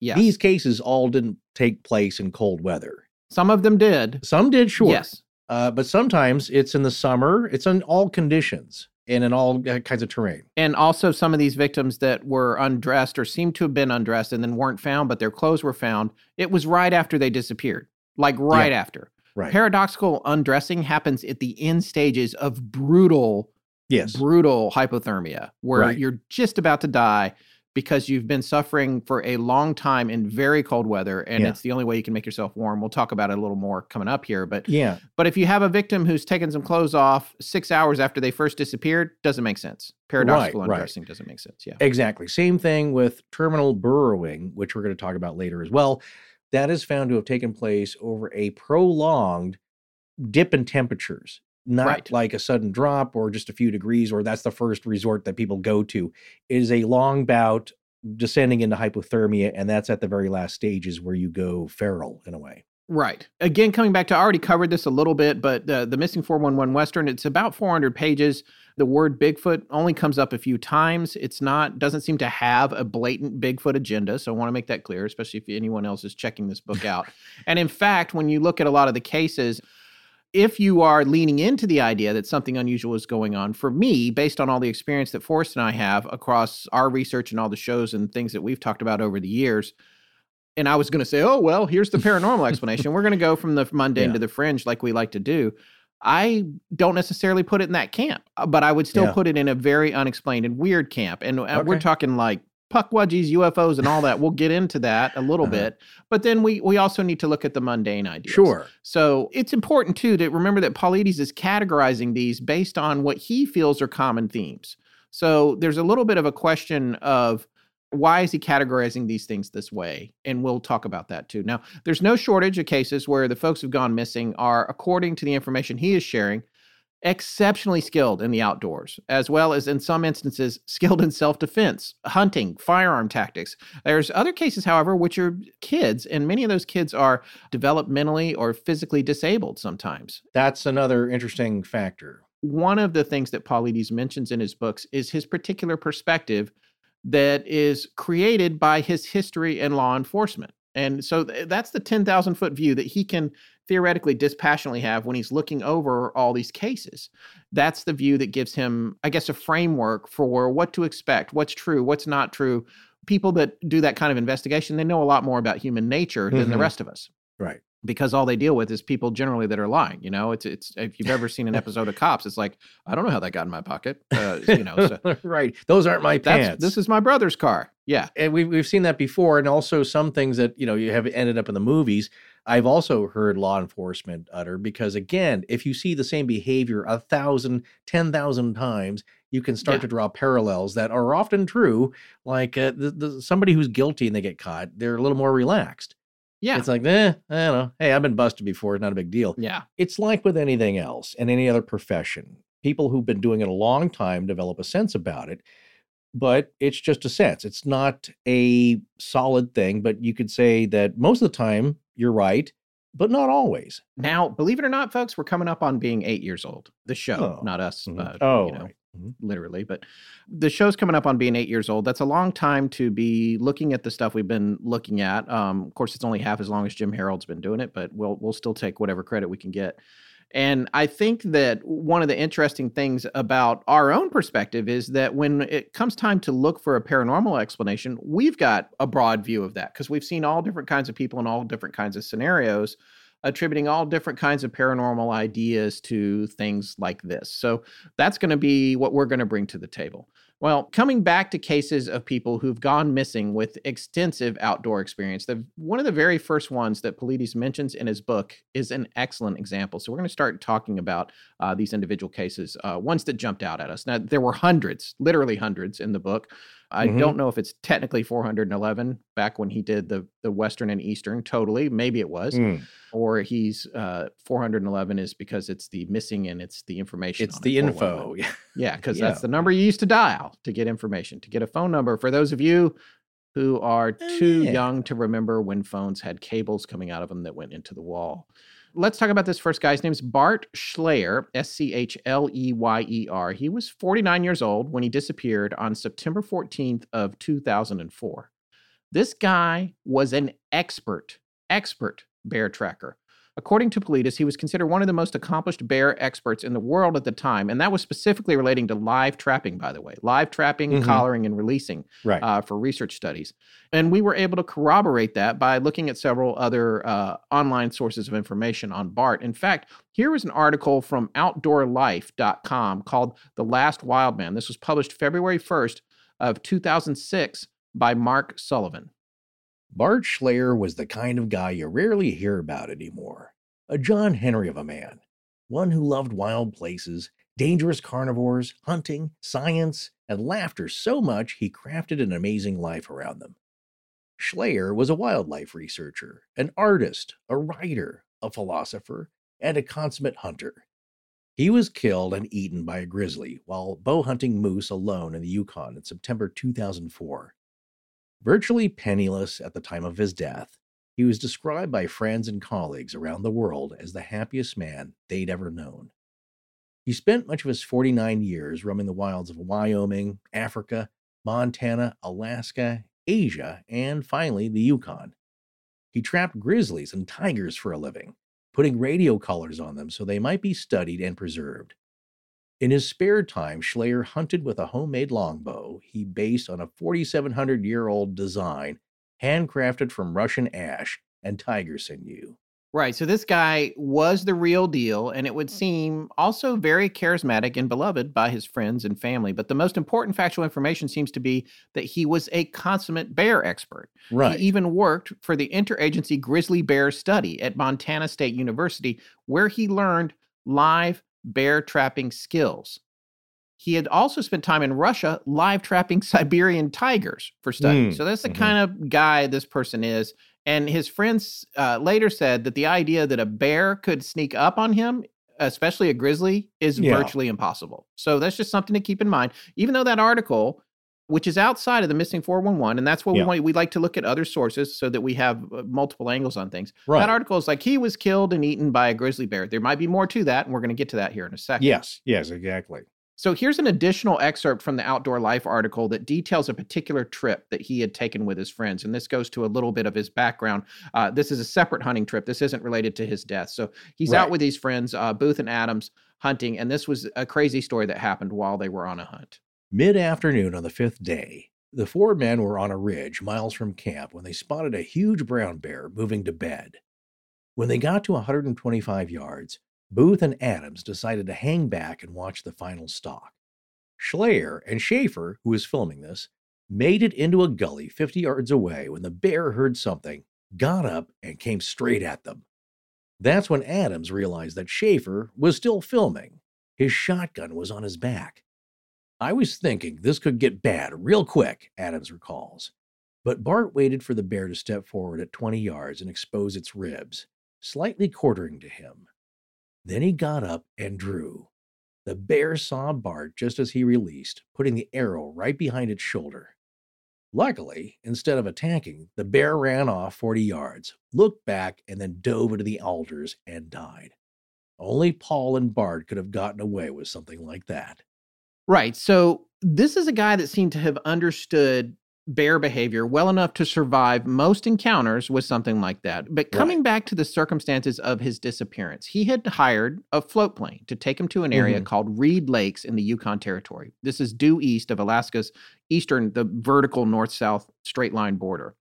These cases all didn't take place in cold weather. Some of them did. Some did, sure. Yes. Uh, but sometimes it's in the summer, it's in all conditions and in all uh, kinds of terrain. And also, some of these victims that were undressed or seemed to have been undressed and then weren't found, but their clothes were found, it was right after they disappeared, like right yeah. after. Right. Paradoxical undressing happens at the end stages of brutal, yes, brutal hypothermia, where right. you're just about to die because you've been suffering for a long time in very cold weather and yeah. it's the only way you can make yourself warm. We'll talk about it a little more coming up here, but yeah. But if you have a victim who's taken some clothes off 6 hours after they first disappeared, doesn't make sense. Paradoxical right, undressing right. doesn't make sense. Yeah. Exactly. Same thing with terminal burrowing, which we're going to talk about later as well. That is found to have taken place over a prolonged dip in temperatures not right. like a sudden drop or just a few degrees, or that's the first resort that people go to. It is a long bout descending into hypothermia, and that's at the very last stages where you go feral in a way. Right. Again, coming back to, I already covered this a little bit, but the, the Missing 411 Western, it's about 400 pages. The word Bigfoot only comes up a few times. It's not, doesn't seem to have a blatant Bigfoot agenda. So I want to make that clear, especially if anyone else is checking this book out. and in fact, when you look at a lot of the cases, if you are leaning into the idea that something unusual is going on, for me, based on all the experience that Forrest and I have across our research and all the shows and things that we've talked about over the years, and I was going to say, oh, well, here's the paranormal explanation. We're going to go from the mundane Yeah. to the fringe like we like to do. I don't necessarily put it in that camp, uh, but I would still Yeah. put it in a very unexplained and weird camp. And uh, we're talking like pukwudgies, UFOs, and all that. We'll get into that a little Uh-huh. bit, but then we we also need to look at the mundane ideas. Sure. So it's important too to remember that Paulides is categorizing these based on what he feels are common themes. So there's a little bit of a question of why is he categorizing these things this way? And we'll talk about that too. Now, there's no shortage of cases where the folks who've gone missing are, according to the information he is sharing, exceptionally skilled in the outdoors, as well as in some instances, skilled in self defense, hunting, firearm tactics. There's other cases, however, which are kids, and many of those kids are developmentally or physically disabled sometimes. That's another interesting factor. One of the things that Paulides mentions in his books is his particular perspective that is created by his history in law enforcement. And so th- that's the 10,000 foot view that he can theoretically dispassionately have when he's looking over all these cases. That's the view that gives him, I guess, a framework for what to expect, what's true, what's not true. People that do that kind of investigation, they know a lot more about human nature than the Mhm. rest of us Right. Because all they deal with is people generally that are lying. You know, it's it's if you've ever seen an episode of Cops, it's like I don't know how that got in my pocket. Uh, you know, so right. Those aren't my pants. this is my brother's car. Yeah, and we've we've seen that before, and also some things that you know you have ended up in the movies. I've also heard law enforcement utter because again, if you see the same behavior a thousand, ten thousand times, you can start Yeah. to draw parallels that are often true. Like uh, the, the, somebody who's guilty and they get caught, they're a little more relaxed. Yeah, It's like, eh, I don't know. Hey, I've been busted before. It's not a big deal. yeah, It's like with anything else and any other profession. People who've been doing it a long time develop a sense about it, but it's just a sense. It's not a solid thing, but you could say that most of the time you're right, but not always. Now, believe it or not, folks, we're coming up on being eight years old. The show, Oh. not us. Mhm. Uh, oh, you know, right. Mhm. literally, but the show's coming up on being eight years old. That's a long time to be looking at the stuff we've been looking at. Um, of course, it's only half as long as Jim Harold's been doing it, but we'll we'll still take whatever credit we can get. And I think that one of the interesting things about our own perspective is that when it comes time to look for a paranormal explanation, we've got a broad view of that because we've seen all different kinds of people in all different kinds of scenarios attributing all different kinds of paranormal ideas to things like this. So that's going to be what we're going to bring to the table. Well, coming back to cases of people who've gone missing with extensive outdoor experience, the one of the very first ones that Paulides mentions in his book is an excellent example. So we're going to start talking about uh, these individual cases, uh, ones that jumped out at us. Now there were hundreds, literally hundreds, in the book. I Mhm. don't know if it's technically 411 back when he did the the Western and Eastern. Totally, maybe it was Mm. or he's uh 411 is because it's the missing and it's the information It's the info. Yeah. yeah because Yeah. that's the number you used to dial to get information to get a phone number for those of you who are Oh, too yeah. young to remember when phones had cables coming out of them that went into the wall let's talk about this first guy's name's bart schleyer E s-c-h-l-e-y-e-r he was 49 years old when he disappeared on september 14th of 2004 this guy was an expert expert bear tracker According to Paulides, he was considered one of the most accomplished bear experts in the world at the time, and that was specifically relating to live trapping, by the way, live trapping, Mhm. collaring, and releasing Right. uh, for research studies. And we were able to corroborate that by looking at several other uh, online sources of information on BART. In fact, here is an article from OutdoorLife.com called "The Last Wild Man." This was published February 1st of 2006 by Mark Sullivan. Bart Schleyer was the kind of guy you rarely hear about anymore. A John Henry of a man. One who loved wild places, dangerous carnivores, hunting, science, and laughter so much he crafted an amazing life around them. Schleyer was a wildlife researcher, an artist, a writer, a philosopher, and a consummate hunter. He was killed and eaten by a grizzly while bow hunting moose alone in the Yukon in September 2004. Virtually penniless at the time of his death, he was described by friends and colleagues around the world as the happiest man they'd ever known. He spent much of his 49 years roaming the wilds of Wyoming, Africa, Montana, Alaska, Asia, and finally the Yukon. He trapped grizzlies and tigers for a living, putting radio collars on them so they might be studied and preserved. In his spare time, Schleyer hunted with a homemade longbow he based on a 4,700 year old design handcrafted from Russian ash and tiger sinew. Right. So this guy was the real deal, and it would hmm. seem also very charismatic and beloved by his friends and family. But the most important factual information seems to be that he was a consummate bear expert. Right. He even worked for the interagency grizzly bear study at Montana State University, where he learned live bear trapping skills. He had also spent time in Russia live trapping Siberian tigers for study. Mm, So that's the mhm. kind of guy this person is. And his friends uh, later said that the idea that a bear could sneak up on him, especially a grizzly, is Yeah. virtually impossible. So that's just something to keep in mind. Even though that article, which is outside of the missing 411, and that's what Yeah. we want, we like to look at other sources so that we have uh, multiple angles on things. Right. That article is like he was killed and eaten by a grizzly bear. There might be more to that, and we're going to get to that here in a second. Yes, yes, exactly. So here's an additional excerpt from the Outdoor Life article that details a particular trip that he had taken with his friends. And this goes to a little bit of his background. Uh, this is a separate hunting trip. This isn't related to his death. So he's out with these friends, uh, Booth and Adams, hunting. And this was a crazy story that happened while they were on a hunt. Mid afternoon on the fifth day, the four men were on a ridge miles from camp when they spotted a huge brown bear moving to bed. When they got to 125 yards, Booth and Adams decided to hang back and watch the final stalk. Schleyer and Schaefer, who was filming this, made it into a gully 50 yards away when the bear heard something, got up, and came straight at them. That's when Adams realized that Schaefer was still filming. His shotgun was on his back. I was thinking this could get bad real quick, Adams recalls. But Bart waited for the bear to step forward at 20 yards and expose its ribs, slightly quartering to him. Then he got up and drew. The bear saw Bart just as he released, putting the arrow right behind its shoulder. Luckily, instead of attacking, the bear ran off 40 yards, looked back, and then dove into the alders and died. Only Paul and Bart could have gotten away with something like that. Right. So this is a guy that seemed to have understood bear behavior well enough to survive most encounters with something like that. But coming back to the circumstances of his disappearance, he had hired a float plane to take him to an area Mhm. called Reed Lakes in the Yukon Territory. This is due east of Alaska's eastern, the vertical north south straight line border.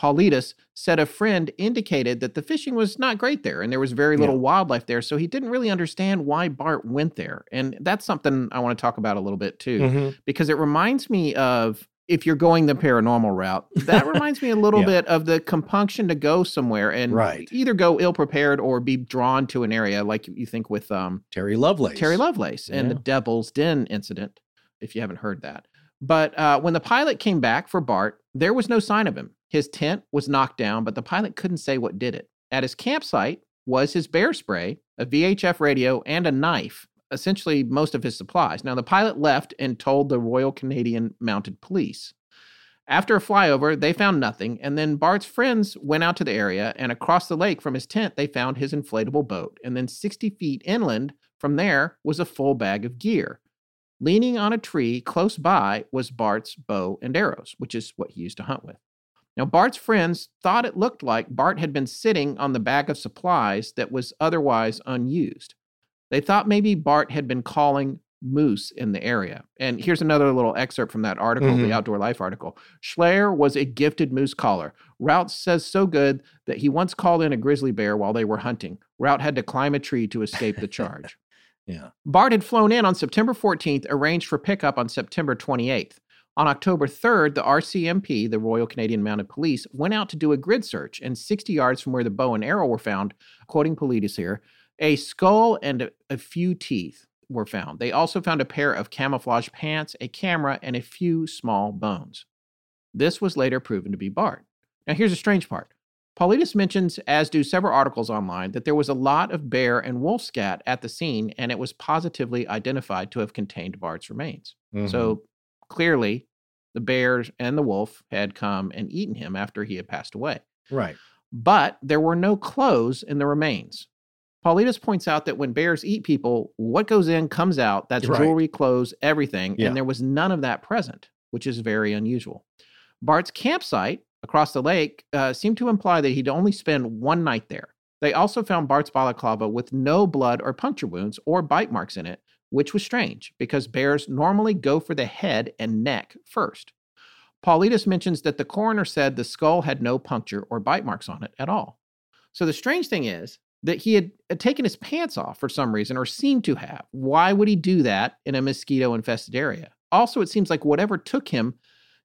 Paulides said a friend indicated that the fishing was not great there and there was very little Yeah. wildlife there. So he didn't really understand why Bart went there. And that's something I want to talk about a little bit too Mm-hmm. because it reminds me of if you're going the paranormal route, that reminds me a little Yeah. bit of the compunction to go somewhere and Right. either go ill prepared or be drawn to an area like you think with um, Terry Lovelace. Terry Lovelace and the Devil's Den incident, if you haven't heard that. But uh, when the pilot came back for Bart, there was no sign of him. His tent was knocked down, but the pilot couldn't say what did it. At his campsite was his bear spray, a VHF radio, and a knife, essentially most of his supplies. Now, the pilot left and told the Royal Canadian Mounted Police. After a flyover, they found nothing, and then Bart's friends went out to the area, and across the lake from his tent, they found his inflatable boat. And then 60 feet inland from there was a full bag of gear. Leaning on a tree close by was Bart's bow and arrows, which is what he used to hunt with. Now, Bart's friends thought it looked like Bart had been sitting on the bag of supplies that was otherwise unused. They thought maybe Bart had been calling moose in the area. And here's another little excerpt from that article, Mhm. the Outdoor Life article. Schleyer was a gifted moose caller. Rout says so good that he once called in a grizzly bear while they were hunting. Rout had to climb a tree to escape the charge. Yeah. Bart had flown in on September 14th, arranged for pickup on September 28th. On October 3rd, the RCMP, the Royal Canadian Mounted Police, went out to do a grid search, and 60 yards from where the bow and arrow were found, quoting Paulides here, a skull and a, few teeth were found. They also found a pair of camouflage pants, a camera, and a few small bones. This was later proven to be Bart. Now, here's a strange part. Paulides mentions, as do several articles online, that there was a lot of bear and wolf scat at the scene, and it was positively identified to have contained Bart's remains. Mhm. So clearly, the bears and the wolf had come and eaten him after he had passed away. right. But there were no clothes in the remains. Paulides points out that when bears eat people, what goes in comes out. That's Right. jewelry, clothes, everything. Yeah. And there was none of that present, which is very unusual. Bart's campsite across the lake uh, seemed to imply that he'd only spend one night there. They also found Bart's balaclava with no blood or puncture wounds or bite marks in it, which was strange because bears normally go for the head and neck first. Paulides mentions that the coroner said the skull had no puncture or bite marks on it at all. So the strange thing is that he had uh, taken his pants off for some reason or seemed to have. Why would he do that in a mosquito infested area? Also, it seems like whatever took him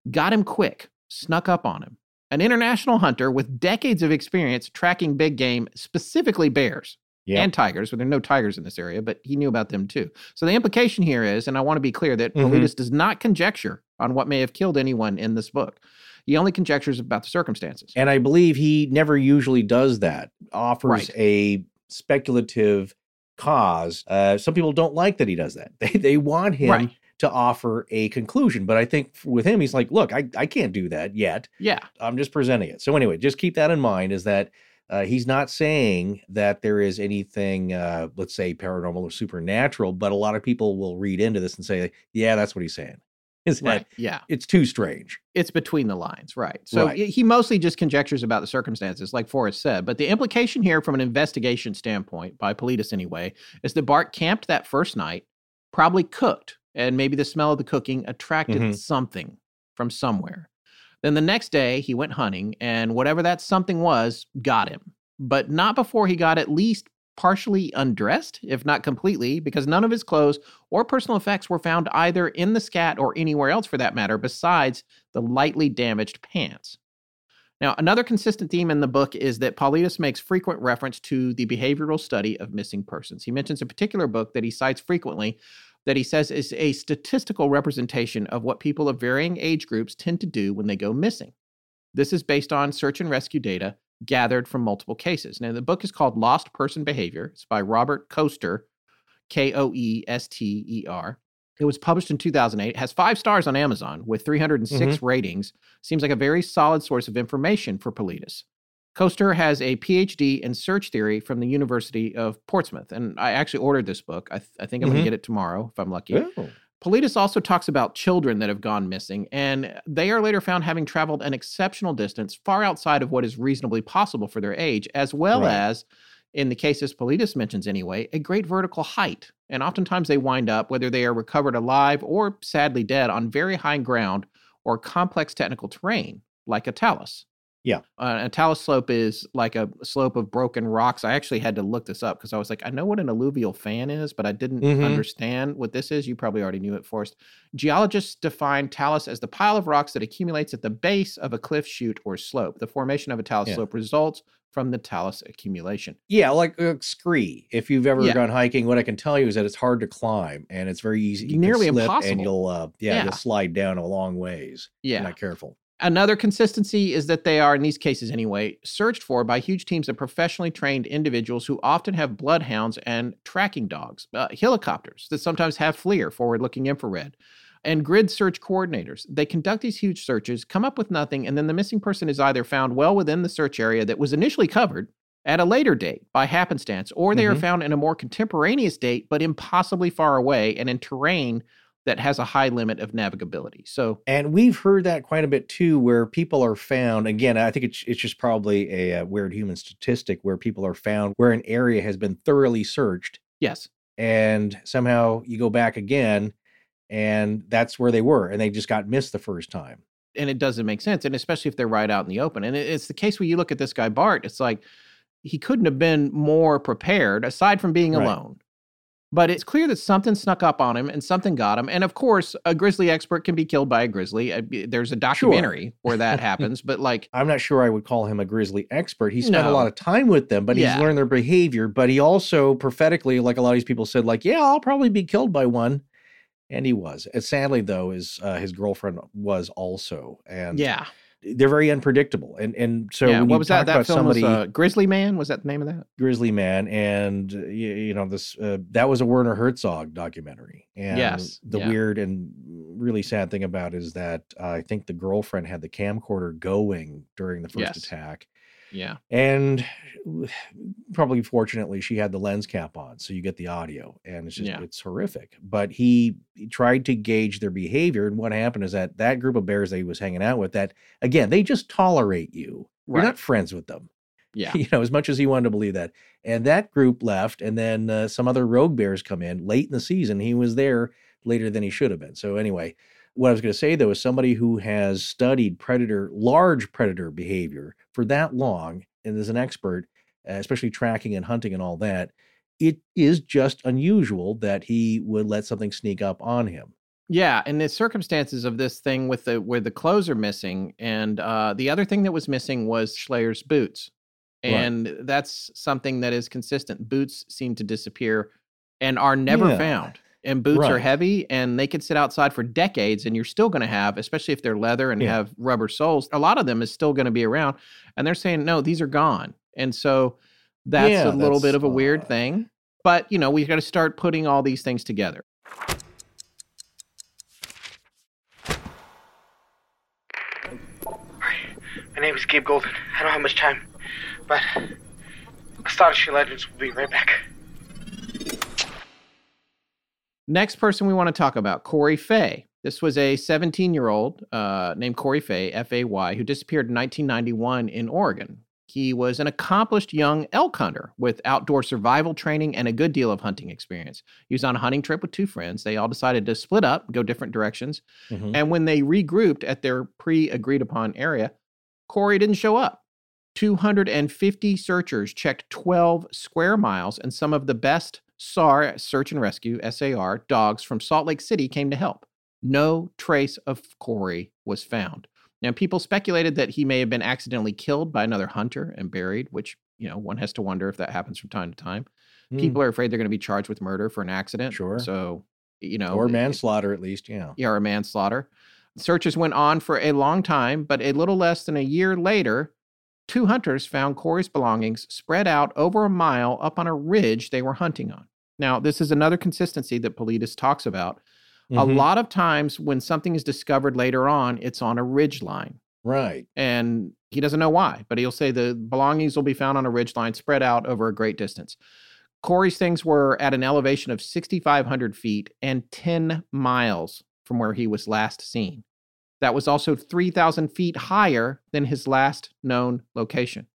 got him quick, snuck up on him. An international hunter with decades of experience tracking big game, specifically bears Yeah. and tigers. Well, there are no tigers in this area, but he knew about them too. So the implication here is, and I want to be clear, that Mhm. Paulides does not conjecture on what may have killed anyone in this book. He only conjectures about the circumstances. And I believe he never usually does that, offers Right. a speculative cause. Uh, some people don't like that he does that. They, they want him Right. to offer a conclusion. But I think with him, he's like, look, I, I can't do that yet. Yeah. I'm just presenting it. So anyway, just keep that in mind is that uh, he's not saying that there is anything, uh, let's say, paranormal or supernatural, but a lot of people will read into this and say, yeah, that's what he's saying. Is that Right. Yeah. it's too strange. It's between the lines, right? So Right. he mostly just conjectures about the circumstances, like Forrest said. But the implication here, from an investigation standpoint, by Paulides anyway, is that Bart camped that first night, probably cooked, and maybe the smell of the cooking attracted Mhm. something from somewhere. Then the next day, he went hunting, and whatever that something was got him, but not before he got at least partially undressed, if not completely, because none of his clothes or personal effects were found either in the scat or anywhere else for that matter, besides the lightly damaged pants. Now, another consistent theme in the book is that Paulides makes frequent reference to the behavioral study of missing persons. He mentions a particular book that he cites frequently that he says is a statistical representation of what people of varying age groups tend to do when they go missing. This is based on search and rescue data gathered from multiple cases. Now, the book is called Lost Person Behavior. It's by Robert Koester, K O E S T E R. It was published in 2008, it has five stars on Amazon with 306 mm-hmm. ratings. Seems like a very solid source of information for Paulides. Koester has a PhD in search theory from the University of Portsmouth. And I actually ordered this book. I, th- I think I'm going Mhm. to get it tomorrow if I'm lucky. Oh. Paulides also talks about children that have gone missing, and they are later found having traveled an exceptional distance far outside of what is reasonably possible for their age, as well Right. as, in the cases Paulides mentions anyway, a great vertical height. And oftentimes they wind up, whether they are recovered alive or sadly dead, on very high ground or complex technical terrain, like a talus. Yeah. Uh, a talus slope is like a slope of broken rocks. I actually had to look this up because I was like, I know what an alluvial fan is, but I didn't Mhm. understand what this is. You probably already knew it, Forrest. Geologists define talus as the pile of rocks that accumulates at the base of a cliff chute or slope. The formation of a talus Yeah. slope results from the talus accumulation. Yeah, like uh, scree. If you've ever Yeah. gone hiking, what I can tell you is that it's hard to climb and it's very easy. You can Nearly slip impossible. And you'll, uh, yeah, Yeah. you'll slide down a long ways. Yeah. not careful. Another consistency is that they are, in these cases anyway, searched for by huge teams of professionally trained individuals who often have bloodhounds and tracking dogs, uh, helicopters that sometimes have FLIR, forward looking infrared, and grid search coordinators. They conduct these huge searches, come up with nothing, and then the missing person is either found well within the search area that was initially covered at a later date by happenstance, or they are Mhm. found in a more contemporaneous date but impossibly far away and in terrain that has a high limit of navigability. So, And we've heard that quite a bit too, where people are found. Again, I think it's it's just probably a, uh weird human statistic where people are found where an area has been thoroughly searched, yes. and somehow you go back again, and that's where they were, and they just got missed the first time. and it doesn't make sense and especially if they're right out in the open and it's the case where you look at this guy bart it's like he couldn't have been more prepared aside from being Right. alone but it's clear that something snuck up on him and something got him and of course a grizzly expert can be killed by a grizzly Uh, there's a documentary where that happens but like I'm not sure I would call him a grizzly expert. He spent a lot of time with them, but Yeah. he's learned their behavior. But he also prophetically, like a lot of these people said, like, yeah, I'll probably be killed by one. And he was. And sadly, though, is uh, his girlfriend was also. And yeah they're very unpredictable. And and so yeah what was that that film somebody, was uh, grizzly man was that the name of that Grizzly Man, and uh, you, you know this uh, that was a Werner Herzog documentary. And Yes, the yeah. weird and really sad thing about is that uh, I think the girlfriend had the camcorder going during the first Yes. attack. Yeah and probably fortunately she had the lens cap on so you get the audio and it's just Yeah. it's horrific but he, he tried to gauge their behavior and what happened is that that group of bears that he was hanging out with that again they just tolerate you you're not friends with them Yeah. you know, as much as he wanted to believe that. And that group left, and then uh, some other rogue bears come in late in the season. He was there later than he should have been. So anyway, what I was going to say though is somebody who has studied predator, large predator behavior for that long, and is an expert, uh, especially tracking and hunting and all that. It is just unusual that he would let something sneak up on him. Yeah, and the circumstances of this thing with the where the clothes are missing, and uh, the other thing that was missing was Schleyer's boots, Right. and that's something that is consistent. Boots seem to disappear and are never Yeah. found. And boots are heavy, and they can sit outside for decades, and you're still going to have, especially if they're leather and Yeah. have rubber soles. A lot of them is still going to be around, and they're saying no, these are gone, and so that's Yeah, a little bit of a weird odd. thing. But you know, we've got to start putting all these things together. My name is Gabe Golden. I don't have much time, but Astonishing Legends will be right back. Next person we want to talk about, Corey Fay. This was a 17 year old uh, named Corey Fay, F A Y, who disappeared in 1991 in Oregon. He was an accomplished young elk hunter with outdoor survival training and a good deal of hunting experience. He was on a hunting trip with two friends. They all decided to split up, go different directions. Mhm. And when they regrouped at their pre agreed upon area, Corey didn't show up. 250 searchers checked 12 square miles, and some of the best SAR, Search and Rescue, SAR, dogs from Salt Lake City came to help. No trace of Corey was found. Now, people speculated that he may have been accidentally killed by another hunter and buried, which, you know, one has to wonder if that happens from time to time. Hmm. People are afraid they're going to be charged with murder for an accident. Sure. So, you know, or it- manslaughter at least, yeah. yeah, or manslaughter. Searches went on for a long time, but a little less than a year later, two hunters found Corey's belongings spread out over a mile up on a ridge they were hunting on. Now, this is another consistency that Paulides talks about. A Mhm. lot of times when something is discovered later on, it's on a ridge line. Right. And he doesn't know why, but he'll say the belongings will be found on a ridge line spread out over a great distance. Corey's things were at an elevation of 6,500 feet and 10 miles from where he was last seen. That was also 3,000 feet higher than his last known location.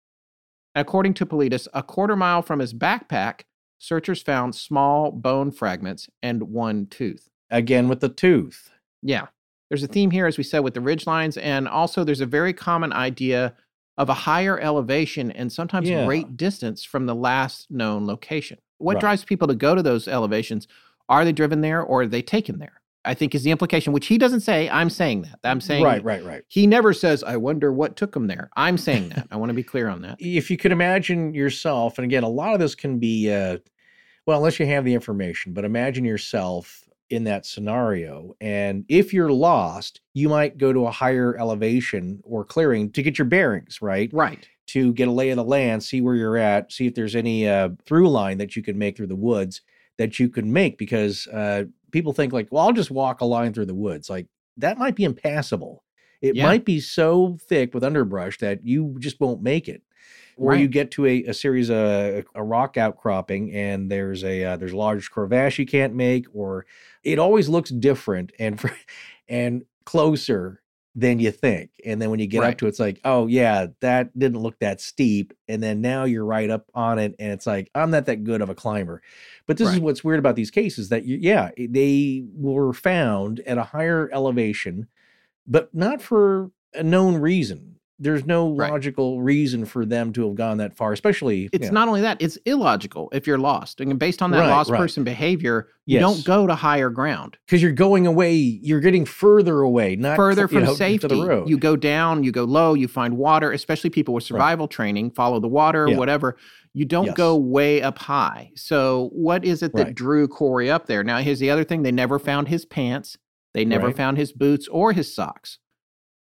According to Paulides, a quarter mile from his backpack, searchers found small bone fragments and one tooth. Again with the tooth. Yeah. There's a theme here, as we said, with the ridge lines, and also there's a very common idea of a higher elevation and sometimes Yeah. great distance from the last known location. What Right. drives people to go to those elevations? Are they driven there or are they taken there? I think is the implication, which he doesn't say. I'm saying that. I'm saying Right, right, right. He never says, I wonder what took him there. I'm saying that. I want to be clear on that. If you could imagine yourself, and again, a lot of this can be, uh, well, unless you have the information, but imagine yourself in that scenario. And if you're lost, you might go to a higher elevation or clearing to get your bearings, right? Right. To get a lay of the land, see where you're at, see if there's any uh, through line that you could make through the woods that you could make because uh, people think like, well, I'll just walk a line through the woods. Like that might be impassable. It Yeah. might be so thick with underbrush that you just won't make it. Or you get to a, a series of a rock outcropping and there's a uh, there's a large crevasse you can't make, or it always looks different and for, and closer than you think. And then when you get Right. up to it, it's like, oh yeah, that didn't look that steep. And then now you're right up on it, and it's like, I'm not that good of a climber. But this is what's weird about these cases that you, yeah, eh, they were found at a higher elevation, but not for a known reason. There's no Right. logical reason for them to have gone that far, especially It's yeah. not only that, it's illogical if you're lost. And based on that Right, lost right. person behavior, you Yes. don't go to higher ground. because you're going away, you're getting further away, not further cl- you from know, safety. the road. You go down, you go low, you find water, especially people with survival training, follow the water, Yeah. whatever. You don't Yes. go way up high. So, what is it that Right. drew Corey up there? Now, here's the other thing they never found his pants, they never Right. found his boots or his socks.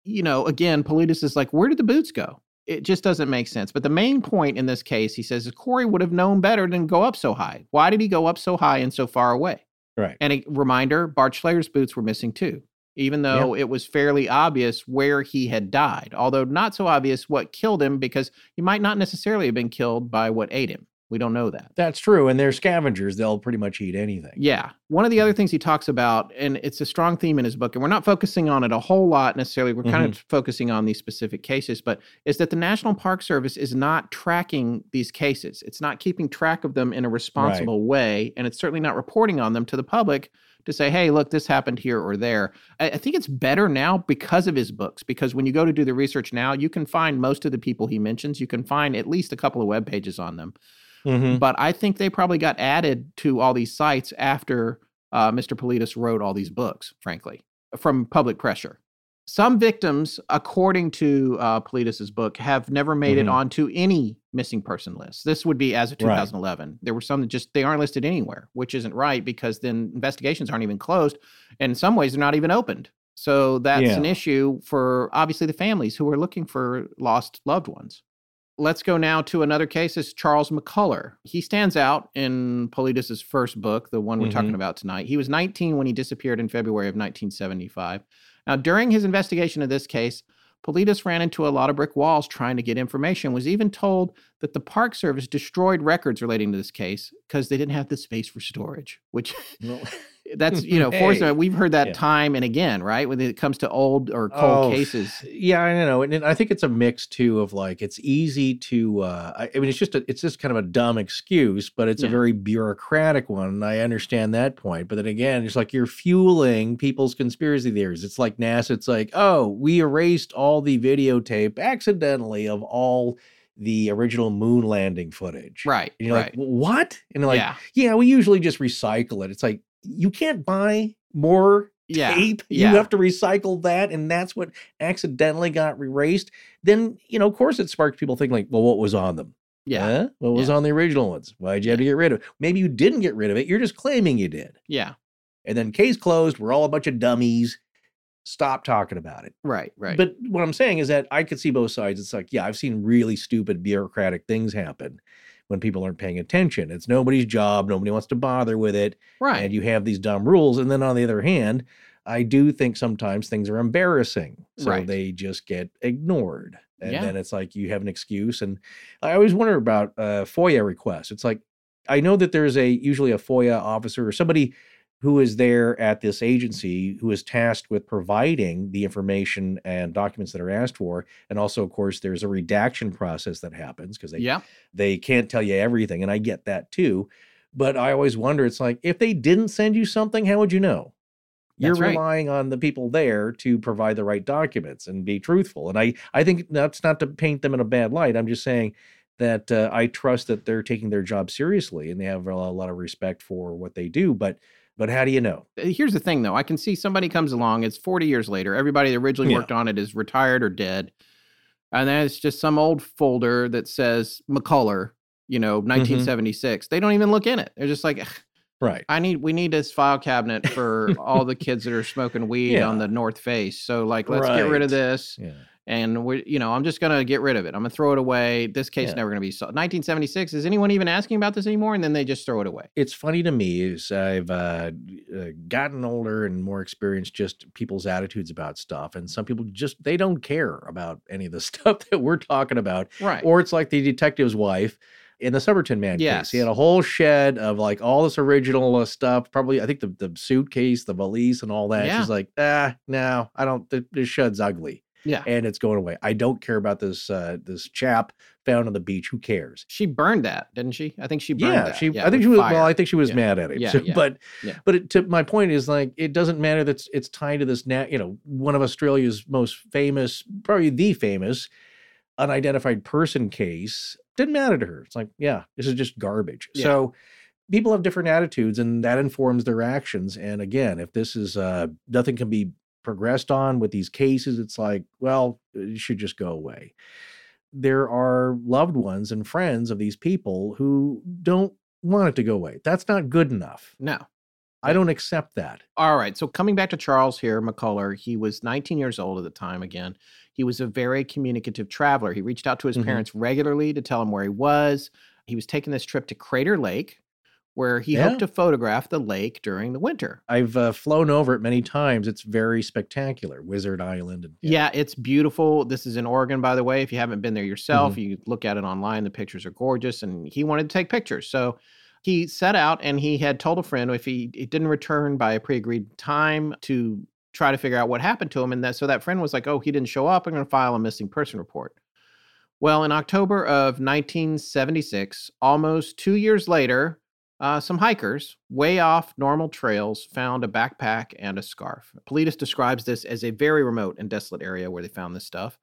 You know, again, Paulides is like, where did the boots go? It just doesn't make sense. But the main point in this case, he says, is Corey would have known better than go up so high. Why did he go up so high and so far away? right. And a reminder, Bart Schleyer's boots were missing too, even though it was fairly obvious where he had died, although not so obvious what killed him because he might not necessarily have been killed by what ate him. We don't know that. That's true. And they're scavengers. They'll pretty much eat anything. Yeah. One of the other hmm. things he talks about, and it's a strong theme in his book, and we're not focusing on it a whole lot necessarily. We're kind mm-hmm. of focusing on these specific cases, but is that the National Park Service is not tracking these cases. It's not keeping track of them in a responsible way, and it's certainly not reporting on them to the public to say, hey, look, this happened here or there. I, I think it's better now because of his books, because when you go to do the research now, you can find most of the people he mentions. You can find at least a couple of web pages on them. Mhm. But I think they probably got added to all these sites after uh, Mr. Paulides wrote all these books, frankly, from public pressure. Some victims, according to uh, Paulides's book, have never made it Mhm. onto any missing person list. This would be as of Right. 2011. There were some that just they aren't listed anywhere, which isn't right because then investigations aren't even closed, and in some ways they're not even opened. So that's Yeah. an issue for obviously the families who are looking for lost loved ones. Let's go now to another case. Is Charles McCullough. He stands out in Paulides's first book, the one we're talking Mhm. about tonight. He was 19 when he disappeared in February of 1975. Now, during his investigation of this case, Paulides ran into a lot of brick walls trying to get information. Was even told that the Park Service destroyed records relating to this case because they didn't have the space for storage. Which Well, that's you know, Hey. fortunately, we've heard that Yeah. time and again, right? When it comes to old or cold Oh, cases. Yeah, I know, and, and I think it's a mix too of like it's easy to. Uh, I, I mean, it's just a, it's just kind of a dumb excuse, but it's a very bureaucratic one. And I understand that point, but then again, it's like you're fueling people's conspiracy theories. It's like NASA. It's like, oh, we erased all the videotape accidentally of all the original moon landing footage. Right. And you're right. like, what? And they're like, yeah. yeah, we usually just recycle it. It's like you can't buy more Yeah. tape. yeah. You have to recycle that, and that's what accidentally got erased. Then you know, of course, it sparked people thinking like, well, what was on them? Yeah. Huh? What was Yeah. on the original ones? Why'd you have to get rid of it? Maybe you didn't get rid of it. You're just claiming you did. Yeah. And then case closed. We're all a bunch of dummies. Stop talking about it. Right. Right. But what I'm saying is that I could see both sides. It's like, yeah, I've seen really stupid bureaucratic things happen when people aren't paying attention. It's nobody's job. Nobody wants to bother with it. right. And you have these dumb rules. And then on the other hand, I do think sometimes things are embarrassing. So Right. they just get ignored. And Yeah. then it's like you have an excuse. And I always wonder about uh, FOIA requests. It's like, I know that there's a usually a FOIA officer or somebody who is there at this agency who is tasked with providing the information and documents that are asked for. And also, of course, there's a redaction process that happens because they yeah. they can't tell you everything and i get that too but i always wonder it's like if they didn't send you something how would you know you're right. relying on the people there to provide the right documents and be truthful and i i think that's not to paint them in a bad light i'm just saying that uh, i trust that they're taking their job seriously and they have a lot of respect for what they do but but how do you know Uh, Here's the thing, though. I can see somebody comes along. It's 40 years later. Everybody that originally Yeah. worked on it is retired or dead, and then it's just some old folder that says McCullough, you know, 1976. They don't even look in it. They're just like, right I need, we need this file cabinet for all the kids that are smoking weed on the North Face. So, like, let's get rid of this. yeah And we're you know, I'm just gonna get rid of it. I'm gonna throw it away. This case Yeah. never gonna be solved. 1976. Is anyone even asking about this anymore? And then they just throw it away. it's funny to me is I've uh, uh, gotten older and more experienced just people's attitudes about stuff, and some people just they don't care about any of the stuff that we're talking about, Right. or it's like the detective's wife in the Somerton man case. He had a whole shed of like all this original uh, stuff. Probably, I think the the suitcase, the valise, and all that. Yeah. She's like, ah, no, I don't. The, this shed's ugly, yeah. and it's going away. I don't care about this uh, this chap found on the beach. Who cares? She burned that, didn't she? I think she burned yeah, that. she. Yeah, I think she was. fire. Well, I think she was Yeah. mad at him. Yeah, So- yeah, But yeah. but it, to my point is like it doesn't matter that it's, it's tied to this. Nat, you know, one of Australia's most famous, probably the famous, unidentified person case. Didn't matter to her. It's like, yeah, this is just garbage. So people have different attitudes, and that informs their actions. And again, if this is uh, nothing can be progressed on with these cases, it's like, well, it should just go away there are loved ones and friends of these people who don't want it to go away. That's not good enough. No. I don't accept that. All right. So coming back to Charles here, McCullough, he was 19 years old at the time again. He was a very communicative traveler. He reached out to his Mhm. parents regularly to tell him where he was. He was taking this trip to Crater Lake, where he Yeah. hoped to photograph the lake during the winter. I've uh, flown over it many times. It's very spectacular, Wizard Island. And, Yeah. it's beautiful. This is in Oregon, by the way. If you haven't been there yourself, you look at it online. The pictures are gorgeous, and he wanted to take pictures. So he set out and he had told a friend if he, he didn't return by a pre agreed time to try to figure out what happened to him. And that so that friend was like, Oh, he didn't show up. I'm going to file a missing person report. Well, in October of 1976, almost two years later, uh, some hikers way off normal trails found a backpack and a scarf. Paulides describes this as a very remote and desolate area where they found this stuff.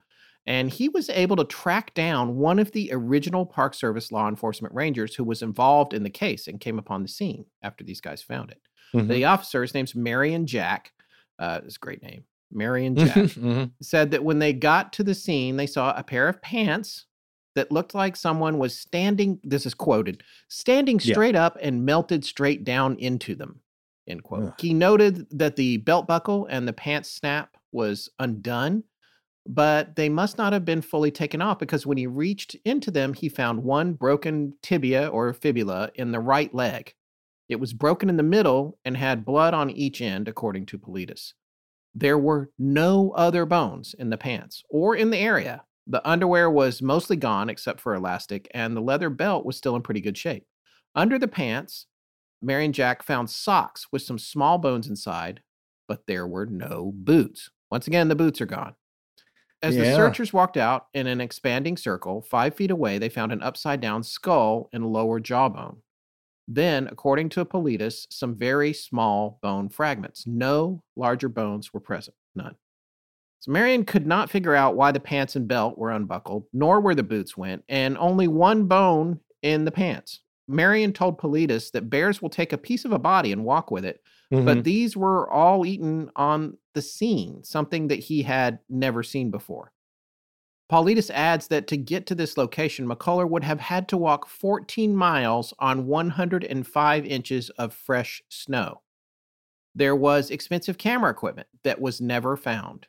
And he was able to track down one of the original Park Service law enforcement rangers who was involved in the case and came upon the scene after these guys found it. Mhm. The officer, his name's Marion Jack. Uh, it's a great name. Marion Jack Mhm. said that when they got to the scene, they saw a pair of pants that looked like someone was standing. This is quoted standing Yeah. straight up and melted straight down into them. End quote. Ugh. He noted that the belt buckle and the pants snap was undone, but they must not have been fully taken off because when he reached into them, he found one broken tibia or fibula in the right leg. It was broken in the middle and had blood on each end, according to Paulides. There were no other bones in the pants or in the area. The underwear was mostly gone except for elastic, and the leather belt was still in pretty good shape. Under the pants, Marion Jack found socks with some small bones inside, but there were no boots. Once again, the boots are gone. As the searchers walked out in an expanding circle, five feet away, they found an upside down skull and lower jawbone. Then, according to Paulides, some very small bone fragments. No larger bones were present. None. So Marion could not figure out why the pants and belt were unbuckled, nor where the boots went, and only one bone in the pants. Marion told Paulides that bears will take a piece of a body and walk with it, Mhm. but these were all eaten on the scene, something that he had never seen before. Paulides adds that to get to this location, McCullough would have had to walk 14 miles on 105 inches of fresh snow. There was expensive camera equipment that was never found,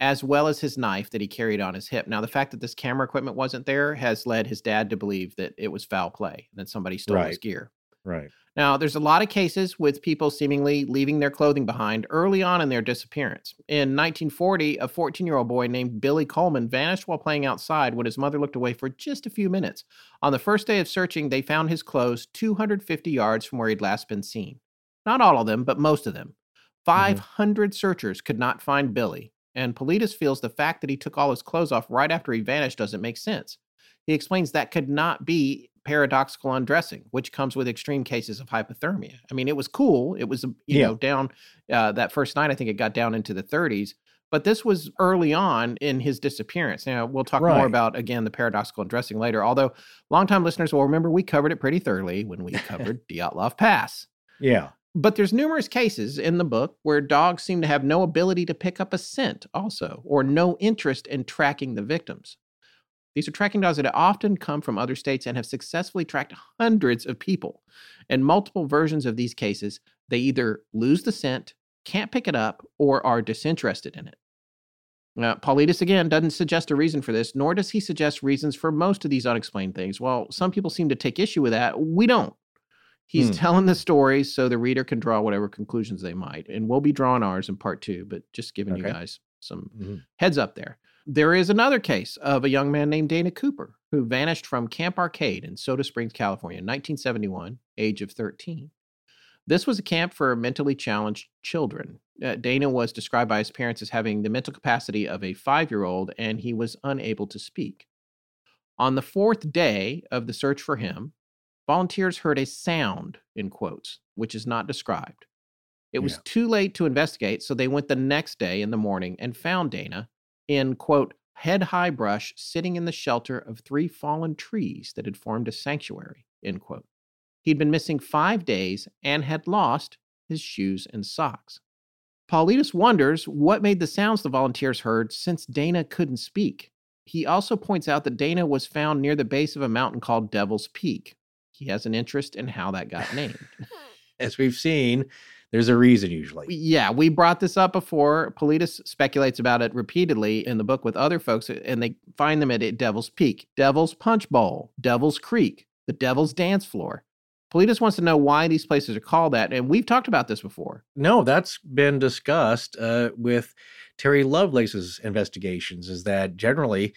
as well as his knife that he carried on his hip. Now, the fact that this camera equipment wasn't there has led his dad to believe that it was foul play, that somebody stole his gear. right. Now, there's a lot of cases with people seemingly leaving their clothing behind early on in their disappearance. In 1940, a 14 year old boy named Billy Coleman vanished while playing outside when his mother looked away for just a few minutes. On the first day of searching, they found his clothes 250 yards from where he'd last been seen. Not all of them, but most of them. Mm-hmm. 500 searchers could not find Billy, and Paulides feels the fact that he took all his clothes off right after he vanished doesn't make sense. He explains that could not be paradoxical undressing, which comes with extreme cases of hypothermia. I mean, it was cool. It was, you Yeah. know, down uh, that first night, I think it got down into the 30s. But this was early on in his disappearance. Now, we'll talk more about, again, the paradoxical undressing later. Although, longtime listeners will remember we covered it pretty thoroughly when we covered Dyatlov Pass. Yeah. But there's numerous cases in the book where dogs seem to have no ability to pick up a scent, also, or no interest in tracking the victims. These are tracking dogs that often come from other states and have successfully tracked hundreds of people. In multiple versions of these cases, they either lose the scent, can't pick it up, or are disinterested in it. Now, Paulides again doesn't suggest a reason for this, nor does he suggest reasons for most of these unexplained things. While some people seem to take issue with that, we don't. He's Hmm. telling the stories so the reader can draw whatever conclusions they might. And we'll be drawing ours in part two, but just giving you guys some Mhm. heads up there. There is another case of a young man named Dana Cooper who vanished from Camp Arcade in Soda Springs, California in 1971, age of 13. This was a camp for mentally challenged children. Uh, Dana was described by his parents as having the mental capacity of a five year old, and he was unable to speak. On the fourth day of the search for him, volunteers heard a sound, in quotes, which is not described. It was Yeah. too late to investigate, so they went the next day in the morning and found Dana in, quote, head high brush sitting in the shelter of three fallen trees that had formed a sanctuary, end quote. He'd been missing five days and had lost his shoes and socks. Paulides wonders what made the sounds the volunteers heard since Dana couldn't speak. He also points out that Dana was found near the base of a mountain called Devil's Peak. He has an interest in how that got named. As we've seen, there's a reason usually. Yeah, we brought this up before. Paulides speculates about it repeatedly in the book with other folks, and they find them at Devil's Peak, Devil's Punch Bowl, Devil's Creek, the Devil's Dance Floor. Paulides wants to know why these places are called that. And we've talked about this before. No, that's been discussed uh, with Terry Lovelace's investigations. Is that generally,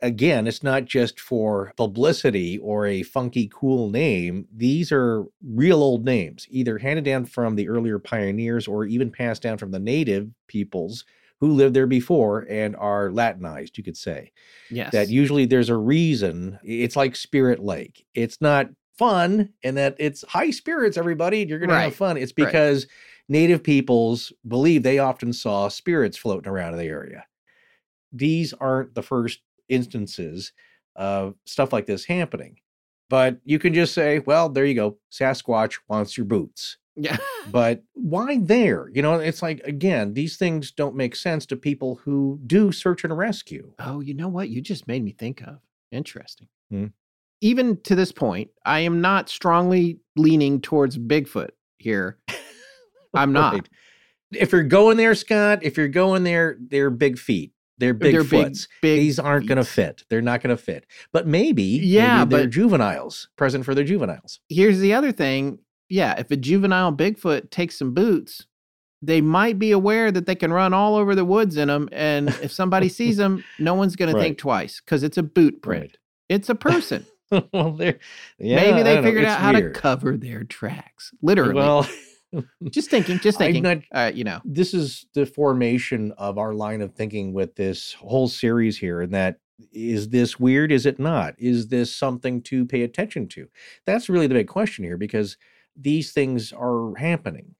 again, it's not just for publicity or a funky, cool name. These are real old names, either handed down from the earlier pioneers or even passed down from the native peoples who lived there before and are Latinized, you could say. Yes. That usually there's a reason. It's like Spirit Lake. It's not fun and that it's high spirits, everybody. You're going to have fun. It's Right. Native peoples believe they often saw spirits floating around in the area. These aren't the first instances of stuff like this happening. But you can just say, well, there you go. Sasquatch wants your boots. yeah. But why there? You know, it's like, again, these things don't make sense to people who do search and rescue. Oh, you know what? You just made me think of. Interesting. Hmm. Even to this point, I am not strongly leaning towards Bigfoot here. I'm not. Right. If you're going there, Scott, if you're going there, they're big feet. They're big They're foots. big These aren't going to fit. They're not going to fit. But maybe, Yeah, maybe they're juveniles, present for their juveniles. Here's the other thing. Yeah, if a juvenile Bigfoot takes some boots, they might be aware that they can run all over the woods in them. And if somebody sees them, no one's going to think twice because it's a boot print. Right. It's a person. well, they're yeah, Maybe they figured out how weird. to cover their tracks. Literally. Well, just thinking, just thinking. not- uh, you know, this is the formation of our line of thinking with this whole series here and that is this weird is it not is this something to pay attention to that's really the big question here because these things are happening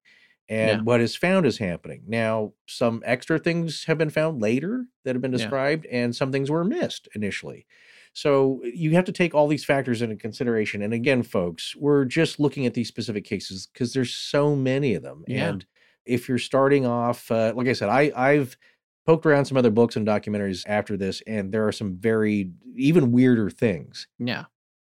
and Yeah. what is found is happening now some extra things have been found later that have been Yeah. described and some things were missed initially so you have to take all these factors into consideration and again folks we're just looking at these specific cases because there's so many of them Yeah. and if you're starting off uh, like i said i i've poked around some other books and documentaries after this and there are some very even weirder things yeah.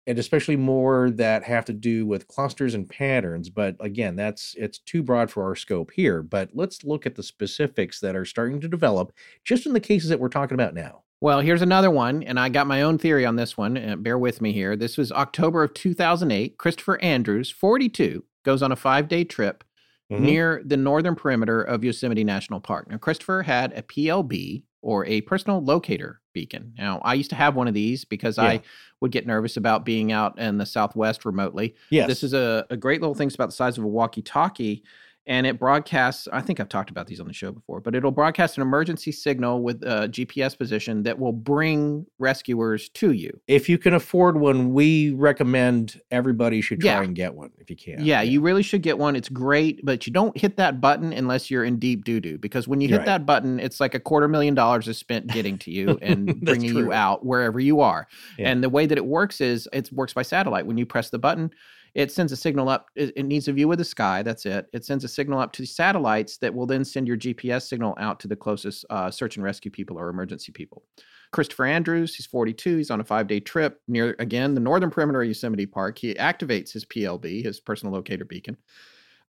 and especially more that have to do with clusters and patterns but again that's it's too broad for our scope here but let's look at the specifics that are starting to develop just in the cases that we're talking about now Well, here's another one, and I got my own theory on this one. Uh, bear with me here. This was October of 2008. Christopher Andrews, 42, goes on a five day trip Mhm. near the northern perimeter of Yosemite National Park. Now, Christopher had a PLB or a personal locator beacon. Now, I used to have one of these because Yeah. I would get nervous about being out in the Southwest remotely. yes This is a, a great little thing. It's about the size of a walkie talkie. And it broadcasts, I think I've talked about these on the show before, but it'll broadcast an emergency signal with a GPS position that will bring rescuers to you. if you can afford one we recommend everybody should try Yeah. and get one if you can Yeah, you really should get one. It's great, but you don't hit that button unless you're in deep doo doo. Because when you hit Right. that button, it's like a quarter million dollars is spent getting to you and bringing you out wherever you are. Yeah. And the way that it works is it works by satellite. When you press the button, it sends a signal up. It, it needs a view of the sky. That's it. It sends a signal up to satellites that will then send your GPS signal out to the closest uh, search and rescue people or emergency people. Christopher Andrews, he's 42. He's on a five day trip near, again, the northern perimeter of Yosemite Park. He activates his PLB, his personal locator beacon.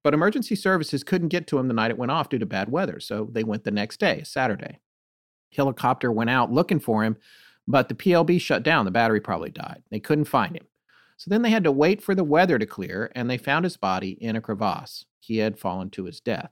But emergency services couldn't get to him the night it went off due to bad weather. So they went the next day, Saturday. Helicopter went out looking for him, but the PLB shut down. The battery probably died. They couldn't find him. So then they had to wait for the weather to clear, and they found his body in a crevasse. He had fallen to his death.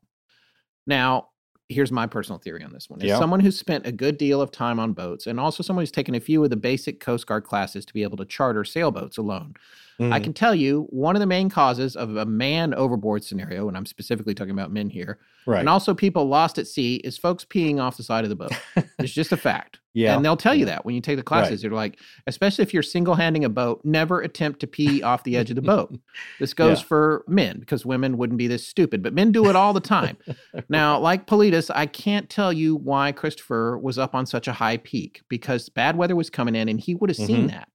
Now, here's my personal theory on this one. As someone who's spent a good deal of time on boats, and also someone who's taken a few of the basic Coast Guard classes to be able to charter sailboats alone, I Mhm. can tell you one of the main causes of a man overboard scenario, and I'm specifically talking about men here, right and also people lost at sea, is folks peeing off the side of the boat. it's just a fact. yeah And they'll tell you that when you take the classes. They're like, especially if you're single handing a boat, never attempt to pee off the edge of the boat. This goes Yeah. for men because women wouldn't be this stupid, but men do it all the time. now, like Paulides, I can't tell you why Christopher was up on such a high peak because bad weather was coming in and he would have seen Mhm. that.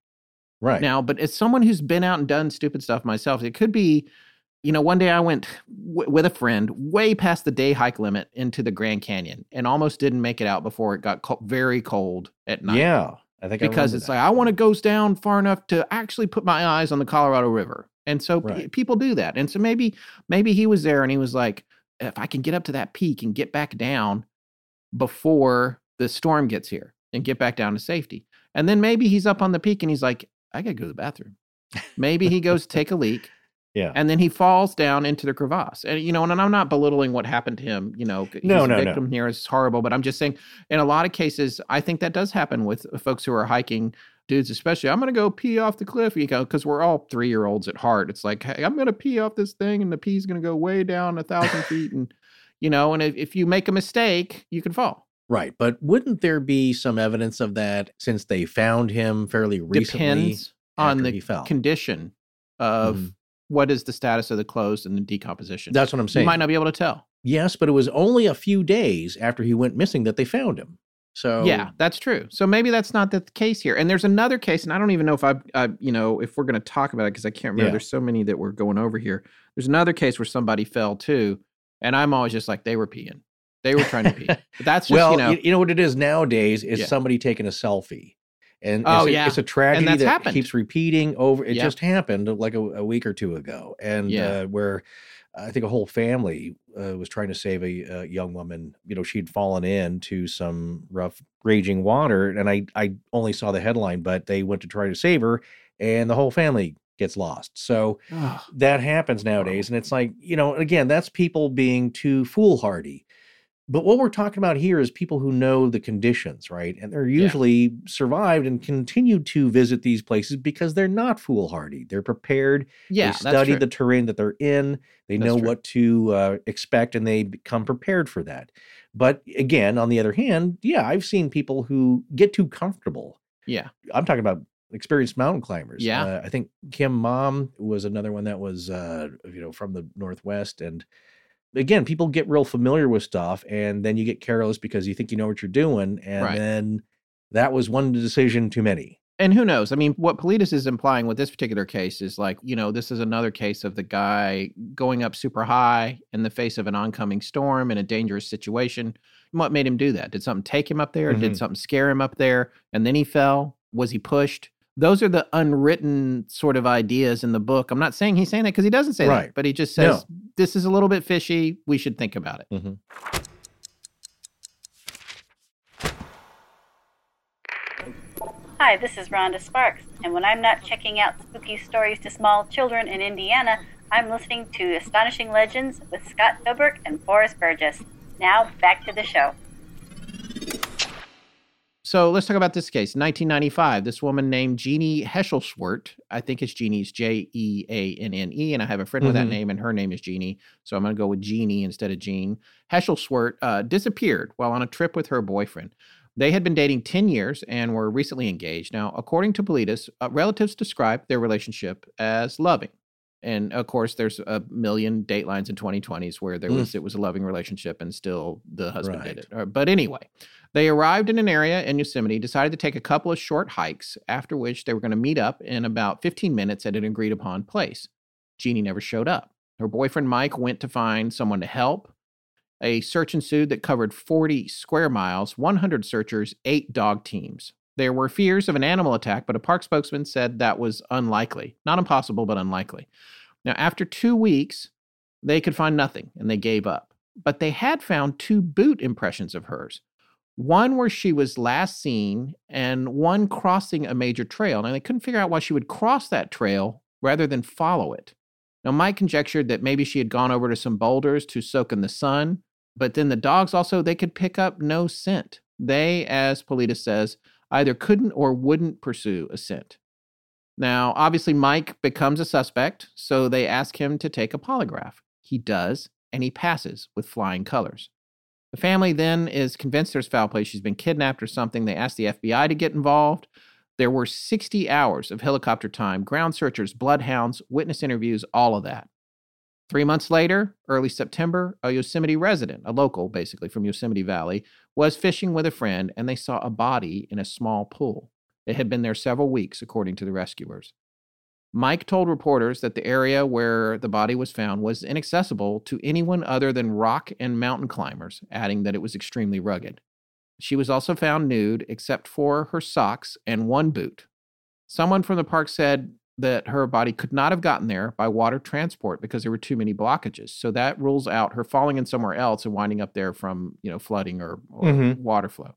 Right Now, but as someone who's been out and done stupid stuff myself, it could be, you know, one day I went w- with a friend way past the day hike limit into the Grand Canyon and almost didn't make it out before it got co- very cold at night. yeah i think Because remember it's that. like, I want to go down far enough to actually put my eyes on the Colorado River. And so Right. people do that. And so maybe, maybe he was there and he was like, if I can get up to that peak and get back down before the storm gets here and get back down to safety. And then maybe he's up on the peak and he's like, I got to go to the bathroom. Maybe he goes to take a leak Yeah. and then he falls down into the crevasse. And you know, and I'm not belittling what happened to him. You know, he's No, no, no. victim here is horrible, but I'm just saying, in a lot of cases, I think that does happen with uh, folks who are hiking. Dudes, especially, I'm gonna go pee off the cliff, you know, because we're all three year olds at heart. It's like, hey, I'm gonna pee off this thing, and the pee's gonna go way down a thousand feet, and you know, and if, if you make a mistake, you can fall. Right. But wouldn't there be some evidence of that since they found him fairly recently? Depends on the condition of Mhm. what is the status of the clothes and the decomposition. That's what I'm saying. you might not be able to tell. Yes, but it was only a few days after he went missing that they found him. So Yeah, that's true. So maybe that's not the case here. And there's another case, and I don't even know if I, I you know, if we're going to talk about it because I can't remember. Yeah. There's so many that we're going over here. There's another case where somebody fell too, and I'm always just like they were peeing, they were trying to pee. But that's just well, you know, you know what it is nowadays is Yeah. somebody taking a selfie. And Oh, it's, yeah. it's a tragedy that's that happened. keeps repeating over. It Yeah. just happened like a, a week or two ago, and Yeah. uh, where I think a whole family uh, was trying to save a, uh young woman. You know, she'd fallen into some rough, raging water, and I I only saw the headline, but they went to try to save her, and the whole family gets lost. So that happens nowadays, and it's like you know, again, that's people being too foolhardy. But what we're talking about here is people who know the conditions, right? And they're usually survived and continue to visit these places because they're not foolhardy. They're prepared. yeah, they study the terrain that they're in. They That's know true. what to uh, expect, and they become prepared for that. But again, on the other hand, yeah, I've seen people who get too comfortable. yeah, I'm talking about experienced mountain climbers. Yeah. Uh, I think Kim Mom was another one that was, uh, you know, from the Northwest. And again, people get real familiar with stuff and then you get careless because you think you know what you're doing. And Right. then that was one decision too many. and who knows? I mean, what Paulides is implying with this particular case is like, you know, this is another case of the guy going up super high in the face of an oncoming storm in a dangerous situation. What made him do that? Did something take him up there? Mhm. Did something scare him up there? And then he fell? Was he pushed? Those are the unwritten sort of ideas in the book. I'm not saying he's saying that because he doesn't say Right. that, but he just No. says, this is a little bit fishy. We should think about it. Mm-hmm. Hi, this is Rhonda Sparks, and when I'm not checking out spooky stories to small children in Indiana, I'm listening to Astonishing Legends with Scott Philbrook and Forrest Burgess. Now, back to the show. So let's talk about this case. 1995, this woman named Jeannie Heschelschwert, I think it's Jeannie's J E A N N E, and I have a friend with that Mhm. name, and her name is Jeannie. So I'm going to go with Jeannie instead of Jean. Heschelschwert uh, disappeared while on a trip with her boyfriend. They had been dating 10 years and were recently engaged. Now, according to Paulides, uh, relatives described their relationship as loving. And of course, there's a million datelines in 2020s where there Mm. was it was a loving relationship and still the husband did it. Uh, But anyway, they arrived in an area in Yosemite, decided to take a couple of short hikes, after which they were going to meet up in about 15 minutes at an agreed upon place. Jeannie never showed up. Her boyfriend Mike went to find someone to help. A search ensued that covered 40 square miles, 100 searchers, eight dog teams. There were fears of an animal attack, but a park spokesman said that was unlikely. Not impossible, but unlikely. Now, after two weeks, they could find nothing and they gave up. But they had found two boot impressions of hers one where she was last seen and one crossing a major trail. Now, they couldn't figure out why she would cross that trail rather than follow it. Now, Mike conjectured that maybe she had gone over to some boulders to soak in the sun, but then the dogs also, they could pick up no scent. They, as Paulides says, either couldn't or wouldn't pursue a scent. Now, obviously, Mike becomes a suspect, so they ask him to take a polygraph. He does, and he passes with flying colors. The family then is convinced there's foul play. She's been kidnapped or something. They ask the FBI to get involved. There were 60 hours of helicopter time, ground searchers, bloodhounds, witness interviews, all of that. Three months later, early September, a Yosemite resident, a local basically from Yosemite Valley, was fishing with a friend and they saw a body in a small pool. It had been there several weeks, according to the rescuers. Mike told reporters that the area where the body was found was inaccessible to anyone other than rock and mountain climbers, adding that it was extremely rugged. She was also found nude except for her socks and one boot. Someone from the park said that her body could not have gotten there by water transport because there were too many blockages. So that rules out her falling in somewhere else and winding up there from, you know, flooding or, or Mhm. water flow.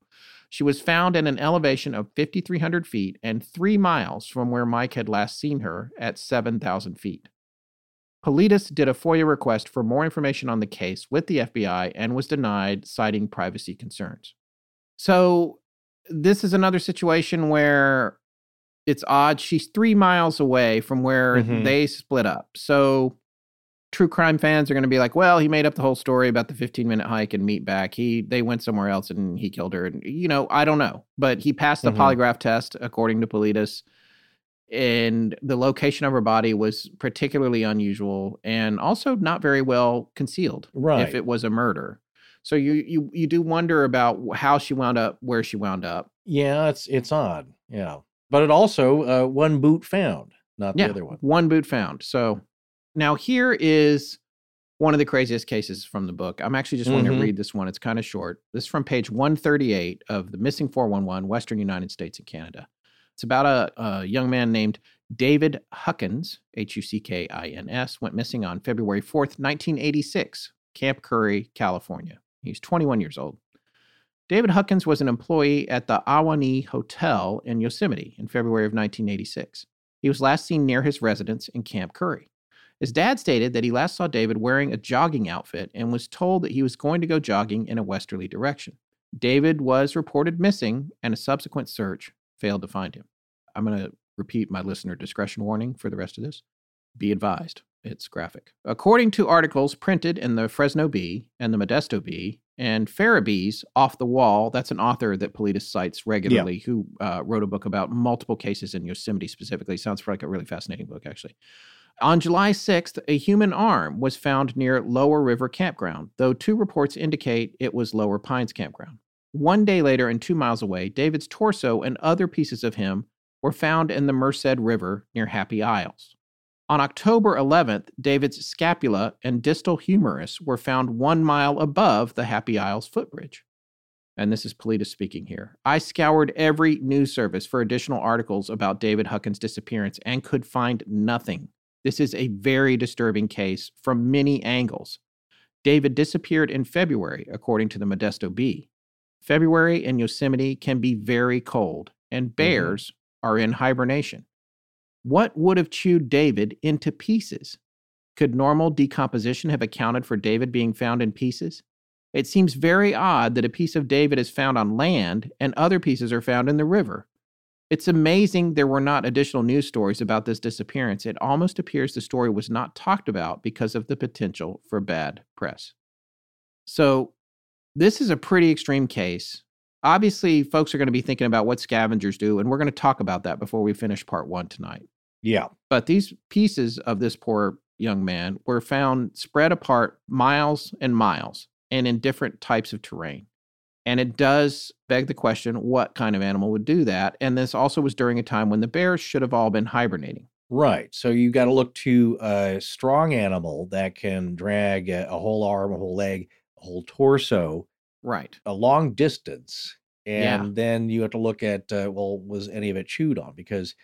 She was found at an elevation of 5,300 feet and three miles from where Mike had last seen her at 7,000 feet. Paulides did a FOIA request for more information on the case with the FBI and was denied, citing privacy concerns. So, this is another situation where it's odd. She's three miles away from where Mhm. they split up. So, true crime fans are going to be like, well, he made up the whole story about the 15 minute hike and meet back. He they went somewhere else and he killed her. And you know, I don't know, but he passed the Mhm. polygraph test according to Paulides. And the location of her body was particularly unusual and also not very well concealed. Right. If it was a murder, so you you you do wonder about how she wound up where she wound up. Yeah, it's it's odd. Yeah, but it also uh, one boot found, not the other one. One boot found. So now here is one of the craziest cases from the book. I'm actually just going Mhm. to read this one. It's kind of short. This is from page 138 of the Missing 411, Western United States and Canada. It's about a, a young man named David Huckins, H U C K I N S, went missing on February 4th, 1986, Camp Curry, California. He's 21 years old. David Huckins was an employee at the Ahwahnee Hotel in Yosemite in February of 1986. He was last seen near his residence in Camp Curry. His dad stated that he last saw David wearing a jogging outfit and was told that he was going to go jogging in a westerly direction. David was reported missing, and a subsequent search failed to find him. I'm going to repeat my listener discretion warning for the rest of this. Be advised, it's graphic. According to articles printed in the Fresno Bee and the Modesto Bee, and Farabee's Off the Wall, that's an author that Paulides cites regularly who uh, wrote a book about multiple cases in Yosemite specifically. Sounds like a really fascinating book, actually. On July 6th, a human arm was found near Lower River Campground, though two reports indicate it was Lower Pines Campground. One day later, and two miles away, David's torso and other pieces of him were found in the Merced River near Happy Isles. On October 11th, David's scapula and distal humerus were found one mile above the Happy Isles footbridge. And this is Paulides speaking here. I scoured every news service for additional articles about David Huckins' disappearance and could find nothing. This is a very disturbing case from many angles. David disappeared in February, according to the Modesto Bee. February in Yosemite can be very cold, and mm-hmm. bears are in hibernation. What would have chewed David into pieces? Could normal decomposition have accounted for David being found in pieces? It seems very odd that a piece of David is found on land and other pieces are found in the river. It's amazing there were not additional news stories about this disappearance. It almost appears the story was not talked about because of the potential for bad press. So, this is a pretty extreme case. Obviously, folks are going to be thinking about what scavengers do, and we're going to talk about that before we finish part one tonight. Yeah, But these pieces of this poor young man were found spread apart miles and miles and in different types of terrain. And it does beg the question what kind of animal would do that? And this also was during a time when the bears should have all been hibernating. right. So you got to look to a strong animal that can drag a, a whole arm, a whole leg, a whole torso Right. a long distance, Yeah. and then you have to look at uh, well, was any of it chewed on? Because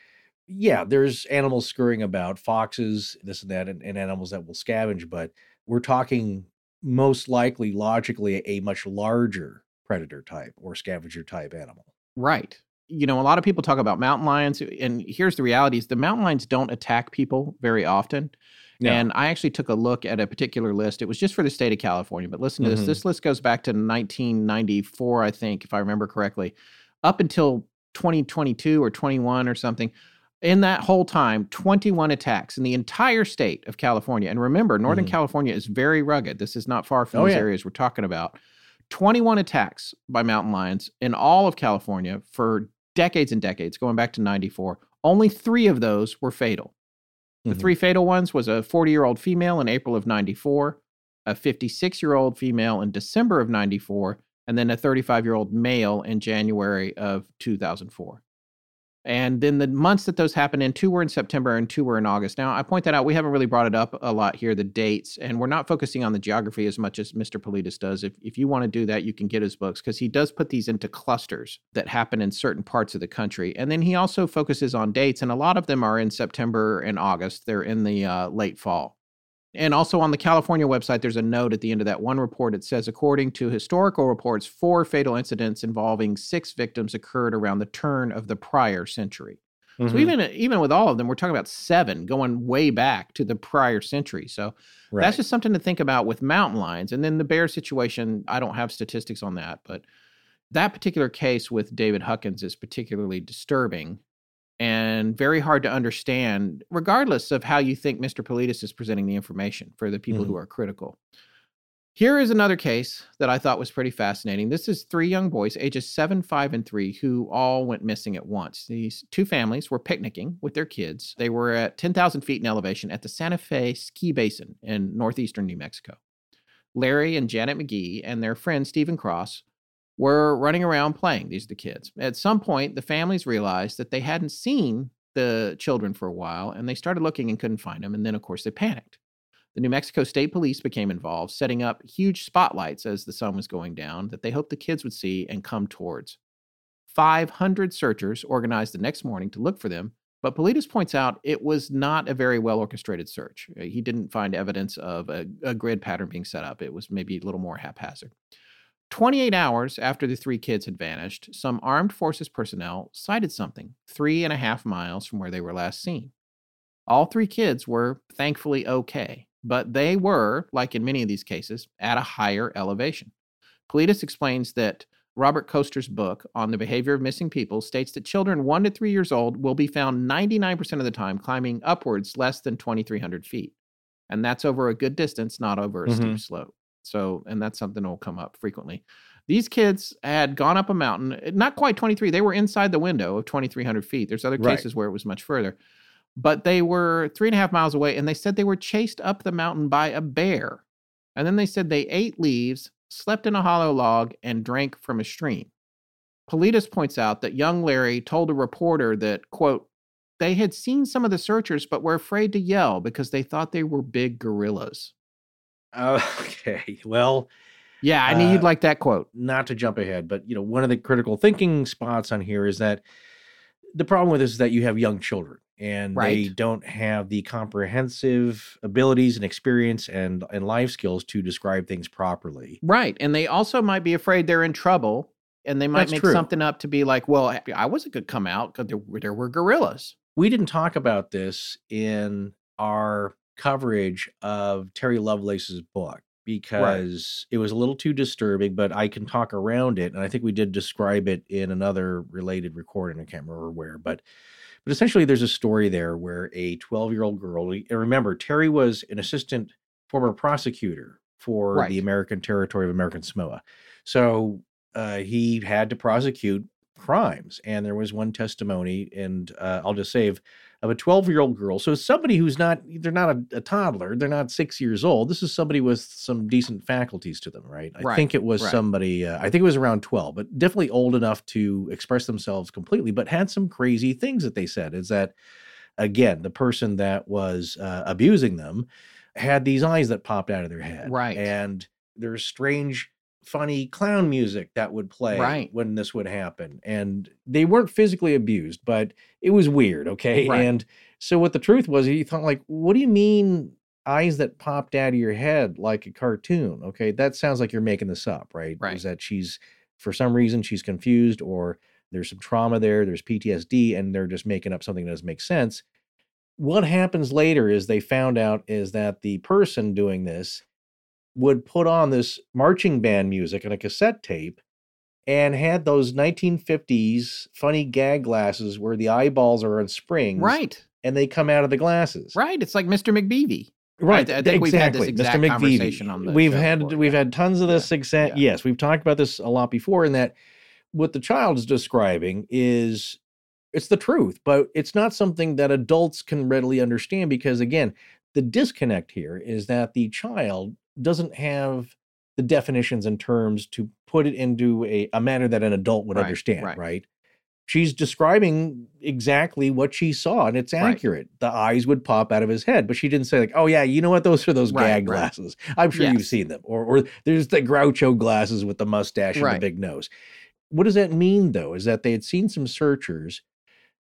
yeah, there's animals scurrying about, foxes, this and that, and, and animals that will scavenge, but we're talking most likely, logically, a much larger predator type or scavenger type animal. Right. You know, a lot of people talk about mountain lions, and here's the reality is the mountain lions don't attack people very often. And I actually took a look at a particular list. It was just for the state of California, but listen to Mhm. this. This list goes back to 1994, I think, if I remember correctly, up until 2022 or 21 or something. In that whole time, 21 attacks in the entire state of California. And remember, Northern Mhm. California is very rugged. This is not far from Oh, these yeah. areas we're talking about. 21 attacks by mountain lions in all of California for decades and decades, going back to 94. Only three of those were fatal. The Mhm. three fatal ones was a 40 year old female in April of 94, a 56 year old female in December of 94, and then a 35 year old male in January of 2004. And then the months that those happened in, two were in September and two were in August. Now, I point that out. We haven't really brought it up a lot here, the dates, and we're not focusing on the geography as much as Mr. Paulides does. If, if you want to do that, you can get his books because he does put these into clusters that happen in certain parts of the country. And then he also focuses on dates, and a lot of them are in September and August. They're in the uh, late fall. And also on the California website, there's a note at the end of that one report. It says, according to historical reports, four fatal incidents involving six victims occurred around the turn of the prior century. So Mhm. even even with all of them, we're talking about seven going way back to the prior century. So right. that's just something to think about with mountain lions. And then the bear situation, I don't have statistics on that, but that particular case with David Huckins is particularly disturbing and very hard to understand, regardless of how you think Mr. Paulides is presenting the information for the people who mm-hmm. are critical. Here is another case that I thought was pretty fascinating. This is three young boys, ages seven, five, and three, who all went missing at once. These two families were picnicking with their kids. They were at 10,000 feet in elevation at the Santa Fe Ski Basin in northeastern New Mexico. Larry and Janet McGee and their friend Stephen Cross were running around playing. These are the kids. At some point, the families realized that they hadn't seen the children for a while and they started looking and couldn't find them. And then, of course, they panicked. The New Mexico State Police became involved, setting up huge spotlights as the sun was going down that they hoped the kids would see and come towards. 500 searchers organized the next morning to look for them, but Paulides points out it was not a very well orchestrated search. He didn't find evidence of a, a grid pattern being set up, it was maybe a little more haphazard. 28 hours after the three kids had vanished, some armed forces personnel sighted something three and a half miles from where they were last seen. All three kids were thankfully okay, but they were, like in many of these cases, at a higher elevation. Paulides explains that Robert Koester's book on the behavior of missing people states that children one to three years old will be found 99% of the time climbing upwards less than 2,300 feet. And that's over a good distance, not over a steep Mhm. slope. So, and that's something that will come up frequently. These kids had gone up a mountain, eh, not quite 23. They were inside the window of 2,300 feet. There's other Right. cases where it was much further, but they were three and a half miles away, and they said they were chased up the mountain by a bear. And then they said they ate leaves, slept in a hollow log, and drank from a stream. Paulides points out that young Larry told a reporter that, quote, they had seen some of the searchers, but were afraid to yell because they thought they were big gorillas. Okay. Well, Yeah, I knew Uh, you'd like that quote. not to jump ahead, but you know, one of the critical thinking spots on here is that the problem with this is that you have young children and they don't have the comprehensive abilities and experience and and life skills to describe things properly. Right. And they also might be afraid they're in trouble and they might That's make true. something up to be like, well, I- I wasn't going to come out because there, there were gorillas. We didn't talk about this in our coverage of Terry Lovelace's book because it was a little too disturbing, but I can talk around it. And I think we did describe it in another related recording. I can't remember where, but but essentially there's a story there where a 12 year old girl, and remember, Terry was an assistant former prosecutor for Right. the American territory of American Samoa. So uh, he had to prosecute crimes. And there was one testimony, and uh, I'll just say of, a 12 year old girl. So somebody who's not, they're not a, a toddler, they're not six years old. This is somebody with some decent faculties to them, right? I Right, think it was right. somebody, uh, I think it was around 12, but definitely old enough to express themselves completely, but had some crazy things that they said. Is that, again, the person that was uh, abusing them had these eyes that popped out of their head. Right. And there's strange, funny clown music that would play Right. when this would happen. And they weren't physically abused, but it was weird. Okay. Right. And so what the truth was, he thought, like, what do you mean eyes that popped out of your head like a cartoon? Okay. That sounds like you're making this up, right? Right. Is that she's, for some reason, she's confused or there's some trauma there, there's PTSD, and they're just making up something that doesn't make sense what happens later is they found out is that the person doing this would put on this marching band music on a cassette tape and had those 1950s funny gag glasses where the eyeballs are on springs Right. and they come out of the glasses Right. It's like Mr. McBeevee. right I think we've had this exactly. exact conversation on the we've had before, we've yeah. had tons of this exact yeah. yes we've talked about this a lot before in that what the child is describing is it's the truth but it's not something that adults can readily understand because again the disconnect here is that the child doesn't have the definitions and terms to put it into a, a manner that an adult would Right, understand right. right she's describing exactly what she saw and it's Right. accurate the eyes would pop out of his head but she didn't say like oh yeah you know what those are those Right, gag right. glasses i'm sure you've seen them or or there's the groucho glasses with the mustache and the big nose what does that mean though is that they had seen some searchers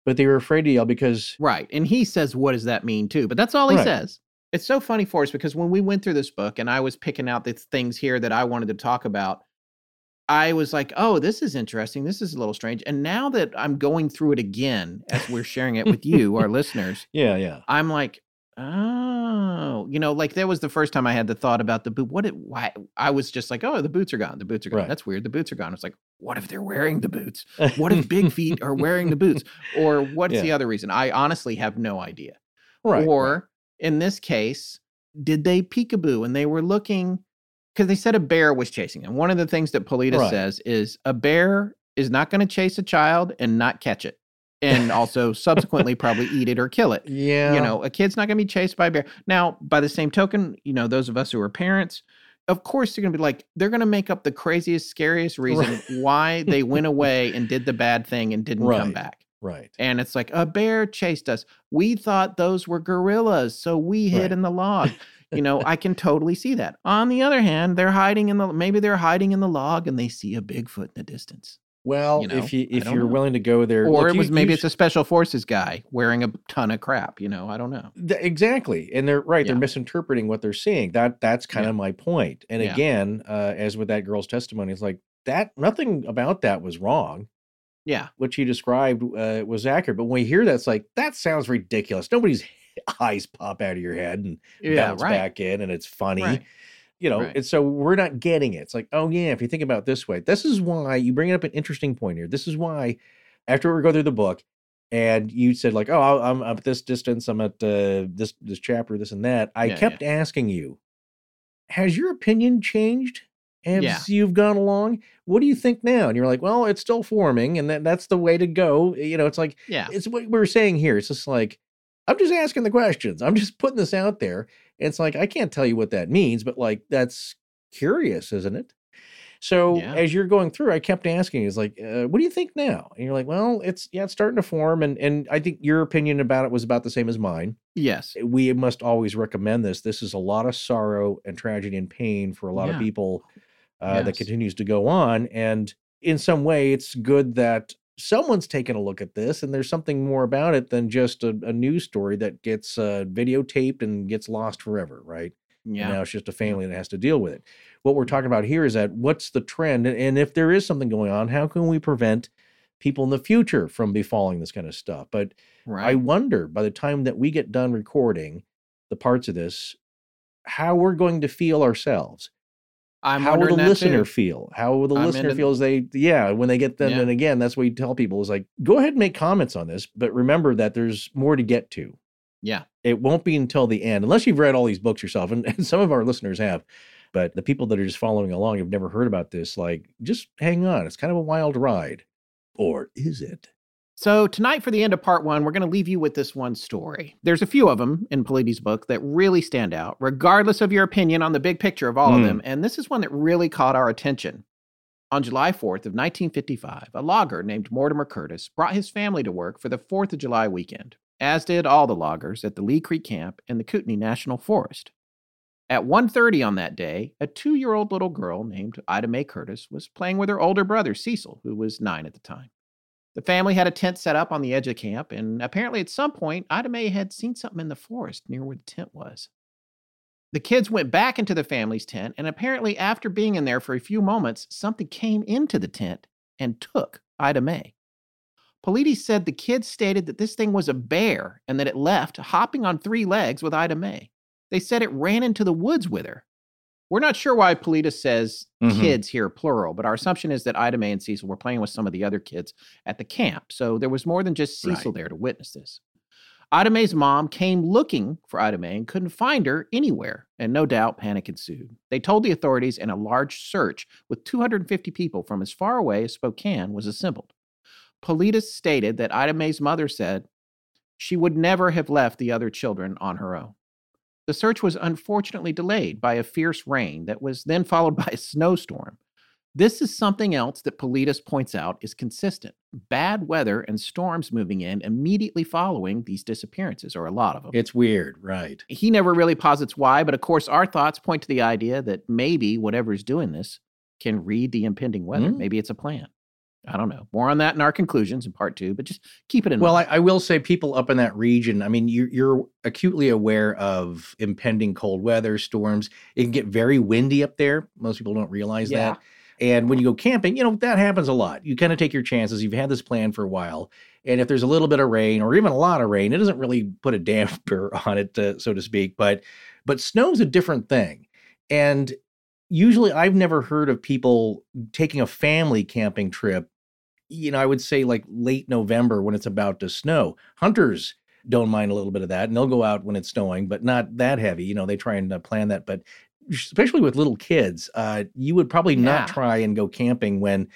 but they were afraid to yell because Right. And he says, What does that mean, too? But that's all he Right. says. It's so funny for us because when we went through this book and I was picking out the things here that I wanted to talk about, I was like, oh, this is interesting. This is a little strange. And now that I'm going through it again as we're sharing it with you, our listeners, Yeah, yeah. I'm like, oh, you know, like that was the first time I had the thought about the boot. What? It, why? I was just like, oh, the boots are gone. The boots are gone. Right. That's weird. The boots are gone. It's like, what if they're wearing the boots? What if big feet are wearing the boots? Or what's Yeah. the other reason? I honestly have no idea. right. or right. In this case, did they peekaboo and they were looking because they said a bear was chasing them. One of the things that Paulides Right. says is a bear is not going to chase a child and not catch it. And also subsequently probably eat it or kill it. Yeah. You know, a kid's not going to be chased by a bear. Now, by the same token, you know, those of us who are parents, of course, they're going to be like, they're going to make up the craziest, scariest reason Right. why they went away and did the bad thing and didn't come back. Right. And it's like a bear chased us. We thought those were gorillas, so we hid Right. in the log. You know, I can totally see that. On the other hand, they're hiding in the maybe they're hiding in the log and they see a Bigfoot in the distance. Well, You know, if you if you're know. willing to go there, Or look, it you- was maybe you it's a special forces guy wearing a ton of crap, you know, I don't know. Th- exactly and they're right they're misinterpreting what they're seeing that that's kind Yeah. of my point. point and Yeah. again uh, as with that girl's testimony it's like that nothing about that was wrong Yeah. what she described uh, was accurate but when we hear that it's like that sounds ridiculous nobody's eyes pop out of your head and Yeah, bounce right. back in and it's funny Right. you know Right. and so we're not getting it it's like oh yeah if you think about it this way this is why you bring up an interesting point here this is why after we go through the book and you said like oh i'm, at this distance i'm at uh, this this chapter this and that i Yeah, kept asking you has your opinion changed as Yeah. you've gone along what do you think now and you're like well it's still forming and that, that's the way to go you know it's like Yeah. it's what we're saying here. It's just like I'm just asking the questions. I'm just putting this out there. It's like I can't tell you what that means, but like that's curious, isn't it? So Yeah. as you're going through, I kept asking, "Is like, uh, what do you think now?" And you're like, "Well, it's yeah, it's starting to form." And and I think your opinion about it was about the same as mine. Yes. We must always recommend this. This is a lot of sorrow and tragedy and pain for a lot of people uh, that continues to go on. And in some way, it's good that someone's taken a look at this and there's something more about it than just a, a news story that gets uh, videotaped and gets lost forever, right? Yeah. now it's just a family that has to deal with it. What we're talking about here is that what's the trend? And, and if there is something going on, how can we prevent people in the future from befalling this kind of stuff? But I wonder by the time that we get done recording the parts of this, how we're going to feel ourselves. I'm how will the listener too. feel? How will the I'm listener feel as they, yeah, when they get them? Yeah. And again, that's what you tell people is like, go ahead and make comments on this, but remember that there's more to get to. Yeah. It won't be until the end, unless you've read all these books yourself, and, and some of our listeners have. But the people that are just following along have never heard about this. Like, just hang on. It's kind of a wild ride. Or is it? So tonight, for the end of part one, we're going to leave you with this one story. There's a few of them in Paulides' book that really stand out, regardless of your opinion on the big picture of all of Hmm. them. And this is one that really caught our attention. On July 4th of 1955, a logger named Mortimer Curtis brought his family to work for the 4th of July weekend, as did all the loggers at the Lee Creek Camp in the Kootenai National Forest. At 1:30 on that day, a 2-year-old little girl named Ida Mae Curtis was playing with her older brother Cecil, who was 9 at the time. The family had a tent set up on the edge of camp, and apparently at some point, Ida Mae had seen something in the forest near where the tent was. The kids went back into the family's tent, and apparently, after being in there for a few moments, something came into the tent and took Ida Mae. Paulides said the kids stated that this thing was a bear and that it left, hopping on three legs with Ida Mae. They said it ran into the woods with her. We're not sure why Paulides says Mhm. kids here, plural, but our assumption is that Ida Mae and Cecil were playing with some of the other kids at the camp. So there was more than just Cecil Right. there to witness this. Ida Mae's mom came looking for Ida Mae and couldn't find her anywhere, and no doubt panic ensued. They told the authorities, and a large search with 250 people from as far away as Spokane was assembled. Paulides stated that Ida Mae's mother said she would never have left the other children on her own. The search was unfortunately delayed by a fierce rain that was then followed by a snowstorm. This is something else that Paulides points out is consistent bad weather and storms moving in immediately following these disappearances, or a lot of them. It's weird, right? he never really posits why, but of course, our thoughts point to the idea that maybe whatever's doing this can read the impending weather. Mm. Maybe it's a plan. I don't know. More on that in our conclusions in part two, but just keep it in mind. Well, I. I will say people up in that region, I mean, you're, you're acutely aware of impending cold weather, storms. It can get very windy up there. Most people don't realize Yeah. that. And when you go camping, you know, that happens a lot. You kind of take your chances. You've had this plan for a while. And if there's a little bit of rain or even a lot of rain, it doesn't really put a damper on it, uh, so to speak. But but snow's a different thing. And usually I've never heard of people taking a family camping trip. You know, I would say like late November when it's about to snow. Hunters don't mind a little bit of that and they'll go out when it's snowing, but not that heavy. You know, they try and uh, plan that. But especially with little kids, uh, you would probably Yeah. not try and go camping when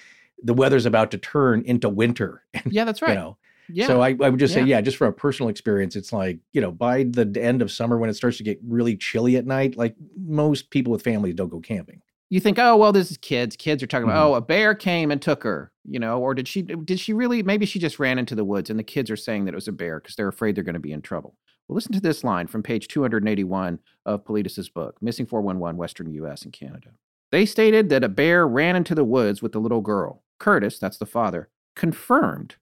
the weather's about to turn into winter. Yeah, that's right. You know, yeah. so I, I would just say, Yeah. yeah, just from a personal experience, it's like, you know, by the end of summer when it starts to get really chilly at night, like most people with families don't go camping. you think, oh well, this is kids. Kids are talking about, Mhm. oh, a bear came and took her, you know, or did she? Did she really? Maybe she just ran into the woods, and the kids are saying that it was a bear because they're afraid they're going to be in trouble. Well, listen to this line from page 281 of Paulides's book, Missing 411, Western U.S. and Canada. They stated that a bear ran into the woods with the little girl. Curtis, that's the father, confirmed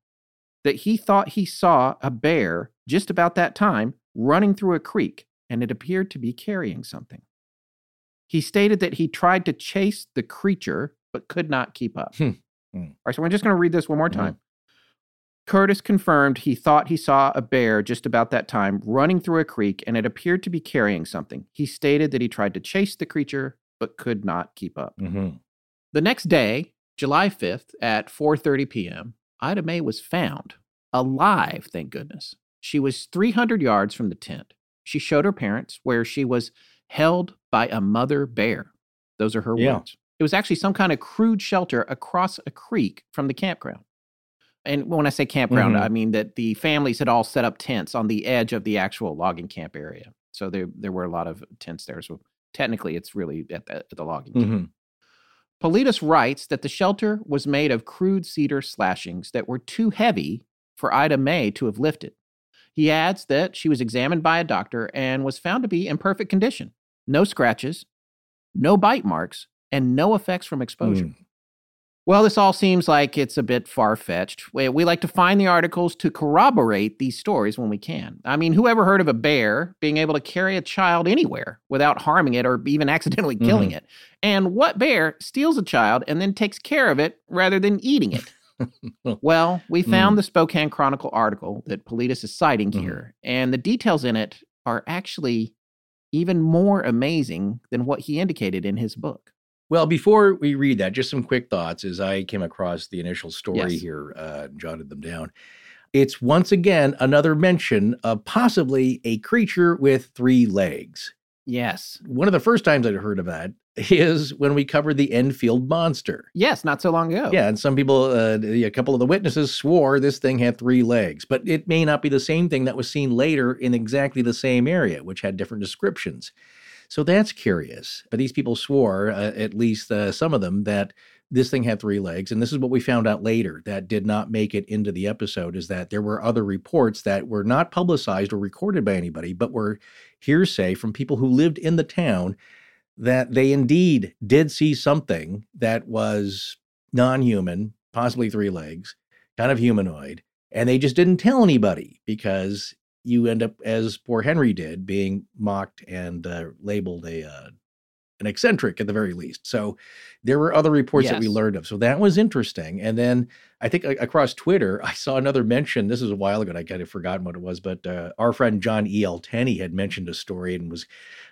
that he thought he saw a bear just about that time running through a creek, and it appeared to be carrying something. He stated that he tried to chase the creature but could not keep up. Hmm. All Hmm. right, so I'm just going to read this one more Mhm. time. Curtis confirmed he thought he saw a bear just about that time running through a creek and it appeared to be carrying something. He stated that he tried to chase the creature but could not keep up. Mm-hmm. The next day, July 5th at 4:30 p.m., Ida Mae was found alive, thank goodness. She was 300 yards from the tent. She showed her parents where she was held by a mother bear. Those are her Yeah. words. It was actually some kind of crude shelter across a creek from the campground. And when I say campground, Mhm. I mean that the families had all set up tents on the edge of the actual logging camp area. So there, there were a lot of tents there. So technically, it's really at the, at the logging camp. Mm-hmm. Paulides writes that the shelter was made of crude cedar slashings that were too heavy for Ida May to have lifted. He adds that she was examined by a doctor and was found to be in perfect condition. No scratches, no bite marks, and no effects from exposure. Mm. Well, this all seems like it's a bit far fetched. We, we like to find the articles to corroborate these stories when we can. I mean, whoever heard of a bear being able to carry a child anywhere without harming it or even accidentally killing it? And what bear steals a child and then takes care of it rather than eating it? well, we found the Spokane Chronicle article that Paulides is citing Mhm. here, and the details in it are actually even more amazing than what he indicated in his book. Well, before we read that, just some quick thoughts as I came across the initial story Yes. here, uh, jotted them down. It's once again another mention of possibly a creature with three legs. Yes. One of the first times I'd heard of that is when we covered the Enfield monster. Yes, not so long ago. Yeah, and some people, uh, a couple of the witnesses swore this thing had three legs, but it may not be the same thing that was seen later in exactly the same area, which had different descriptions. So that's curious. But these people swore, uh, at least uh, some of them, that this thing had three legs. And this is what we found out later that did not make it into the episode is that there were other reports that were not publicized or recorded by anybody, but were hearsay from people who lived in the town that they indeed did see something that was non human, possibly three legs, kind of humanoid. And they just didn't tell anybody because you end up, as poor Henry did, being mocked and uh, labeled a uh, an eccentric at the very least. So there were other reports that we learned of. So that was interesting. And then I think across Twitter, I saw another mention. This was a while ago. And I kind of forgotten what it was, but uh, our friend John E. L. Tenney had mentioned a story and was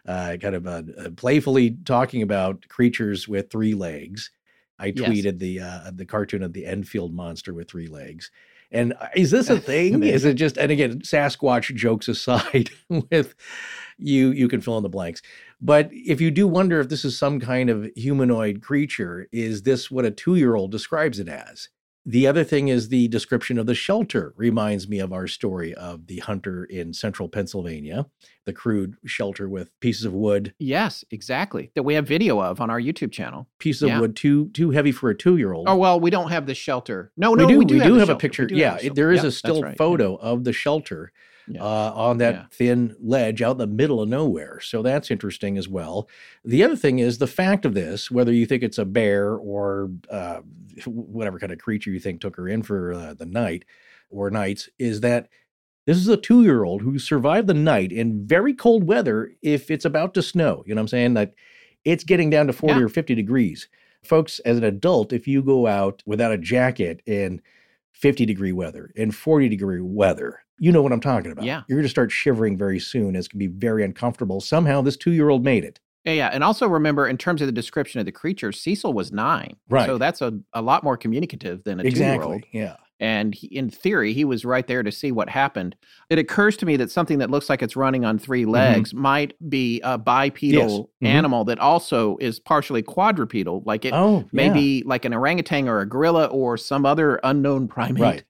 uh, kind of uh, uh, playfully talking about creatures with three legs. I Yes. tweeted the uh, the cartoon of the Enfield monster with three legs. And uh, is this a thing? Is it just? And again, Sasquatch jokes aside, with you, you can fill in the blanks. But if you do wonder if this is some kind of humanoid creature, is this what a two year old describes it as? The other thing is the description of the shelter reminds me of our story of the hunter in central Pennsylvania, the crude shelter with pieces of wood, Yes, exactly. That we have video of on our YouTube channel. pieces of wood too too heavy for a two year old. Oh well, we don't have the shelter. No, we no, do. we do, have, the have a. Picture. Yeah, have it- there is Yep, a still right, yeah. photo of the shelter Yeah. uh, on that Yeah. thin ledge out in the middle of nowhere. So that's interesting as well. The other thing is the fact of this, whether you think it's a bear or uh, whatever kind of creature you think took her in for uh, the night or nights, is that this is a two year old who survived the night in very cold weather if it's about to snow. You know what I'm saying? That it's getting down to 40 Yeah. or 50 degrees Folks, as an adult, if you go out without a jacket in 50 degree weather, in 40 degree weather, you know what I'm talking about. Yeah. You're going to start shivering very soon. It's going to be very uncomfortable. Somehow, this two year old made it. Yeah, yeah. And also remember, in terms of the description of the creature, Cecil was nine. Right. So that's a, a lot more communicative than a two year old. Exactly. Yeah. And he, in theory, he was right there to see what happened. It occurs to me that something that looks like it's running on three legs might be a bipedal Mhm. animal that also is partially quadrupedal, like it oh, yeah. maybe like an orangutan or a gorilla or some other unknown primate, Right.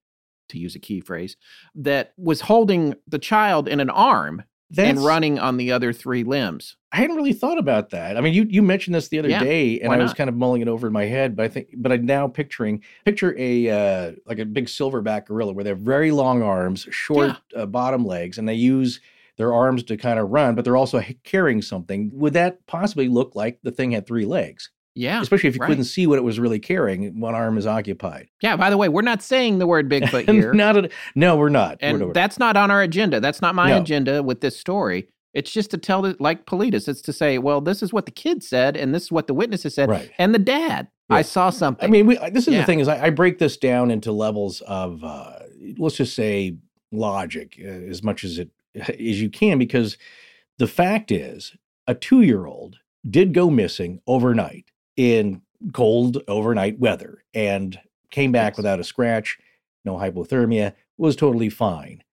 To use a key phrase, that was holding the child in an arm and running on the other three limbs. I hadn't really thought about that. I mean, you you mentioned this the other Yeah, day, and I was kind of mulling it over in my head. But I think, but I'm now picturing picture a uh, like a big silverback gorilla where they have very long arms, short uh, bottom legs, and they use their arms to kind of run, but they're also carrying something. Would that possibly look like the thing had three legs? Yeah. Especially if you right. couldn't see what it was really carrying, one arm is occupied. Yeah. By the way, we're not saying the word Bigfoot here. not a, no, we're not. We're and that's not on our agenda. That's not my No. agenda with this story. It's just to tell it like Paulides. It's to say, well, this is what the kid said, and this is what the witnesses said, right. and the dad. I saw something. I mean, we, this is Yeah. the thing is I, I break this down into levels of uh, let's just say logic uh, as much as it as you can because the fact is a two year old did go missing overnight in cold overnight weather and came back without a scratch, no hypothermia, was totally fine.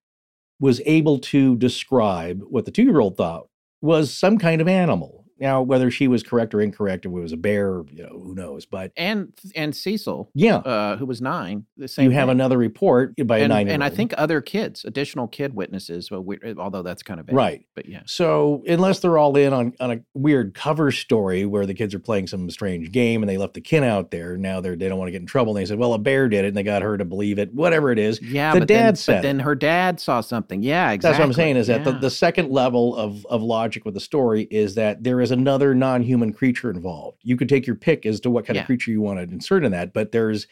Was able to describe what the two year old thought was some kind of animal. Now, whether she was correct or incorrect, if it was a bear, you know, who knows? But and and Cecil, yeah, uh, who was nine, the same. you have thing. another report by a and, nine and I think other kids, additional kid witnesses. Well, we, although that's kind of vague, right. But yeah, So unless they're all in on, on a weird cover story where the kids are playing some strange game and they left the kid out there, now they're they don't want to get in trouble. And they said, well, a bear did it, and they got her to believe it. Whatever it is, yeah. The but then, dad said but then her dad saw something. Yeah, exactly. that's what I'm saying. Is that the, Yeah. the second level of of logic with the story is that there is another non-human creature involved. You could take your pick as to what kind Yeah. of creature you want to insert in that, but there's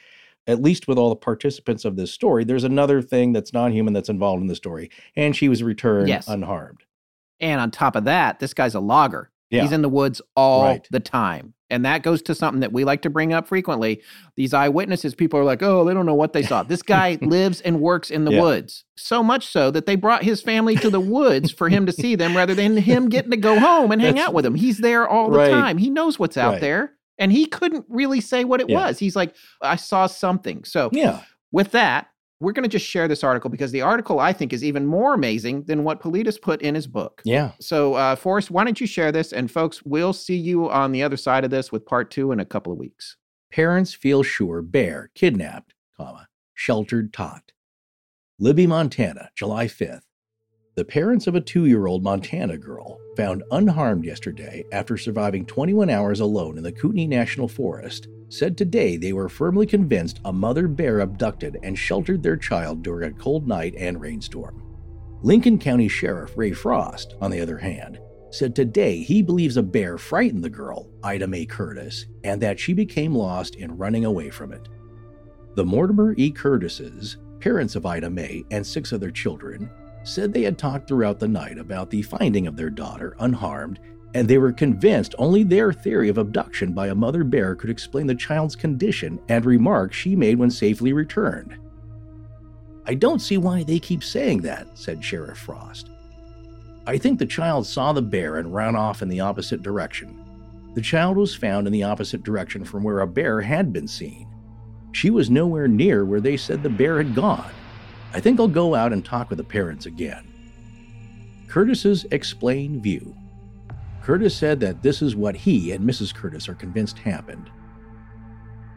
at least with all the participants of this story, there's another thing that's non-human that's involved in the story, and she was returned Yes. unharmed. And on top of that, this guy's a logger. Yeah. He's in the woods all Right. the time. And that goes to something that we like to bring up frequently. These eyewitnesses, people are like, oh, they don't know what they saw. This guy lives and works in the Yeah. woods. So much so that they brought his family to the woods for him to see them rather than him getting to go home and hang That's- out with them. He's there all the Right. time. He knows what's out Right. there. And he couldn't really say what it Yeah. was. He's like, I saw something. So Yeah. with that, we're going to just share this article because the article I think is even more amazing than what Paulides put in his book. Yeah. So, uh, Forrest, why don't you share this? And folks, we'll see you on the other side of this with part two in a couple of weeks. Parents feel sure bear kidnapped, comma, sheltered tot. Libby, Montana, July 5th. The parents of a two year old Montana girl found unharmed yesterday after surviving 21 hours alone in the Kootenai National Forest said today they were firmly convinced a mother bear abducted and sheltered their child during a cold night and rainstorm. Lincoln County Sheriff Ray Frost, on the other hand, said today he believes a bear frightened the girl, Ida Mae Curtis, and that she became lost in running away from it. The Mortimer E. Curtises, parents of Ida Mae and six other children, said they had talked throughout the night about the finding of their daughter unharmed, and they were convinced only their theory of abduction by a mother bear could explain the child's condition and remarks she made when safely returned. I don't see why they keep saying that, said Sheriff Frost. I think the child saw the bear and ran off in the opposite direction. The child was found in the opposite direction from where a bear had been seen. She was nowhere near where they said the bear had gone. I think I'll go out and talk with the parents again. Curtis's explain view. Curtis said that this is what he and Mrs. Curtis are convinced happened.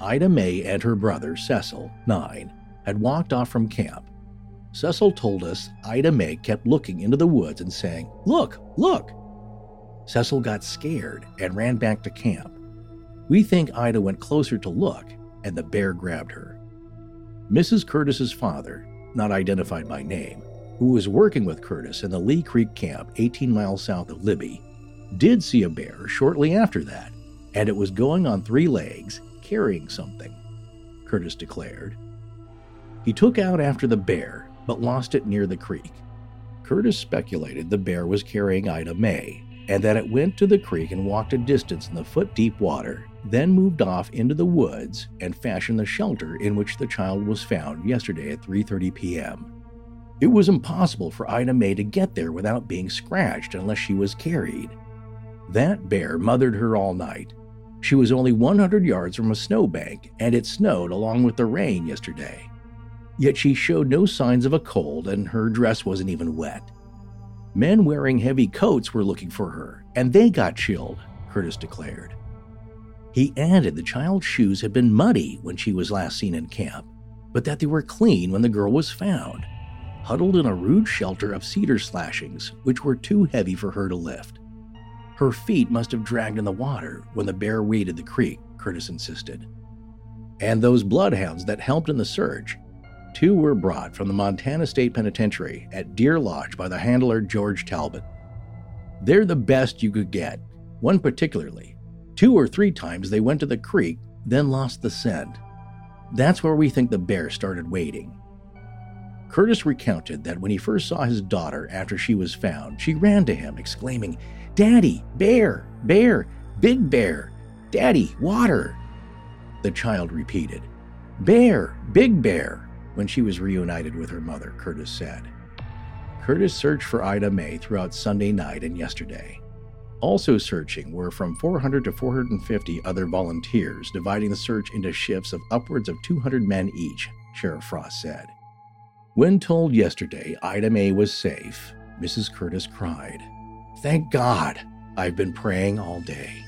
Ida May and her brother, Cecil, nine, had walked off from camp. Cecil told us Ida May kept looking into the woods and saying, Look, look. Cecil got scared and ran back to camp. We think Ida went closer to look, and the bear grabbed her. Mrs. Curtis's father, not identified by name, who was working with Curtis in the Lee Creek camp 18 miles south of Libby, did see a bear shortly after that, and it was going on three legs, carrying something, Curtis declared. He took out after the bear, but lost it near the creek. Curtis speculated the bear was carrying Ida Mae, and that it went to the creek and walked a distance in the foot deep water, then moved off into the woods and fashioned the shelter in which the child was found yesterday at 3:30 p.m. It was impossible for Ida Mae to get there without being scratched unless she was carried. That bear mothered her all night. She was only 100 yards from a snowbank, and it snowed along with the rain yesterday. Yet she showed no signs of a cold, and her dress wasn't even wet. Men wearing heavy coats were looking for her, and they got chilled, Curtis declared. He added the child's shoes had been muddy when she was last seen in camp, but that they were clean when the girl was found, huddled in a rude shelter of cedar slashings, which were too heavy for her to lift. Her feet must have dragged in the water when the bear waded the creek, Curtis insisted. And those bloodhounds that helped in the search Two were brought from the Montana State Penitentiary at Deer Lodge by the handler George Talbot. They're the best you could get, one particularly. Two or three times they went to the creek, then lost the scent. That's where we think the bear started wading. Curtis recounted that when he first saw his daughter after she was found, she ran to him, exclaiming, Daddy, bear, bear, big bear, Daddy, water. The child repeated, Bear, big bear when she was reunited with her mother, Curtis said. Curtis searched for Ida Mae throughout Sunday night and yesterday. Also searching were from 400 to 450 other volunteers, dividing the search into shifts of upwards of 200 men each, Sheriff Frost said. When told yesterday Ida Mae was safe, Mrs. Curtis cried, Thank God! I've been praying all day.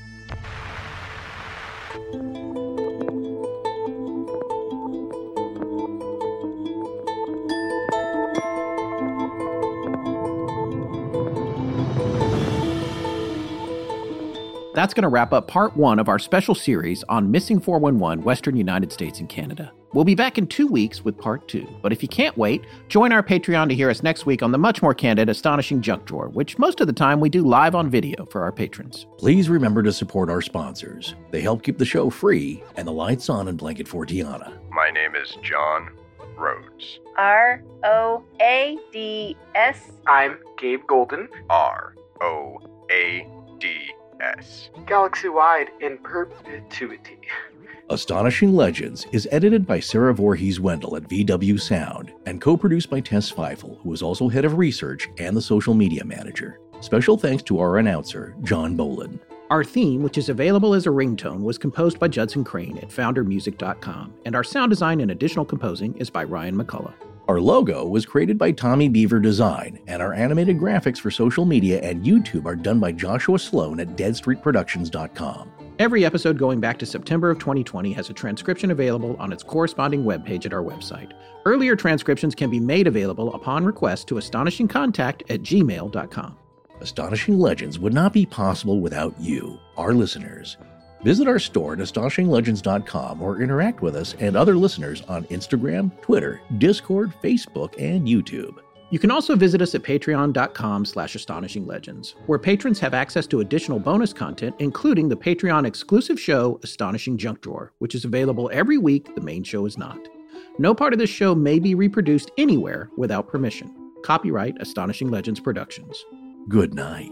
That's going to wrap up part one of our special series on Missing 411 Western United States and Canada. We'll be back in two weeks with part two. But if you can't wait, join our Patreon to hear us next week on the much more candid, astonishing junk drawer, which most of the time we do live on video for our patrons. Please remember to support our sponsors. They help keep the show free and the lights on in Blanket Fortiana. My name is John Rhodes. R O A D S. I'm Gabe Golden. R O A D S. Galaxy wide in perpetuity. Astonishing Legends is edited by Sarah Voorhees Wendell at VW Sound and co produced by Tess Feifel, who is also head of research and the social media manager. Special thanks to our announcer, John Boland. Our theme, which is available as a ringtone, was composed by Judson Crane at foundermusic.com, and our sound design and additional composing is by Ryan McCullough. Our logo was created by Tommy Beaver Design, and our animated graphics for social media and YouTube are done by Joshua Sloan at deadstreetproductions.com. Every episode going back to September of 2020 has a transcription available on its corresponding webpage at our website. Earlier transcriptions can be made available upon request to astonishingcontact at gmail.com. Astonishing Legends would not be possible without you, our listeners. Visit our store at astonishinglegends.com or interact with us and other listeners on Instagram, Twitter, Discord, Facebook, and YouTube. You can also visit us at patreon.com slash astonishinglegends, where patrons have access to additional bonus content, including the Patreon exclusive show Astonishing Junk Drawer, which is available every week. The main show is not. No part of this show may be reproduced anywhere without permission. Copyright Astonishing Legends Productions. Good night.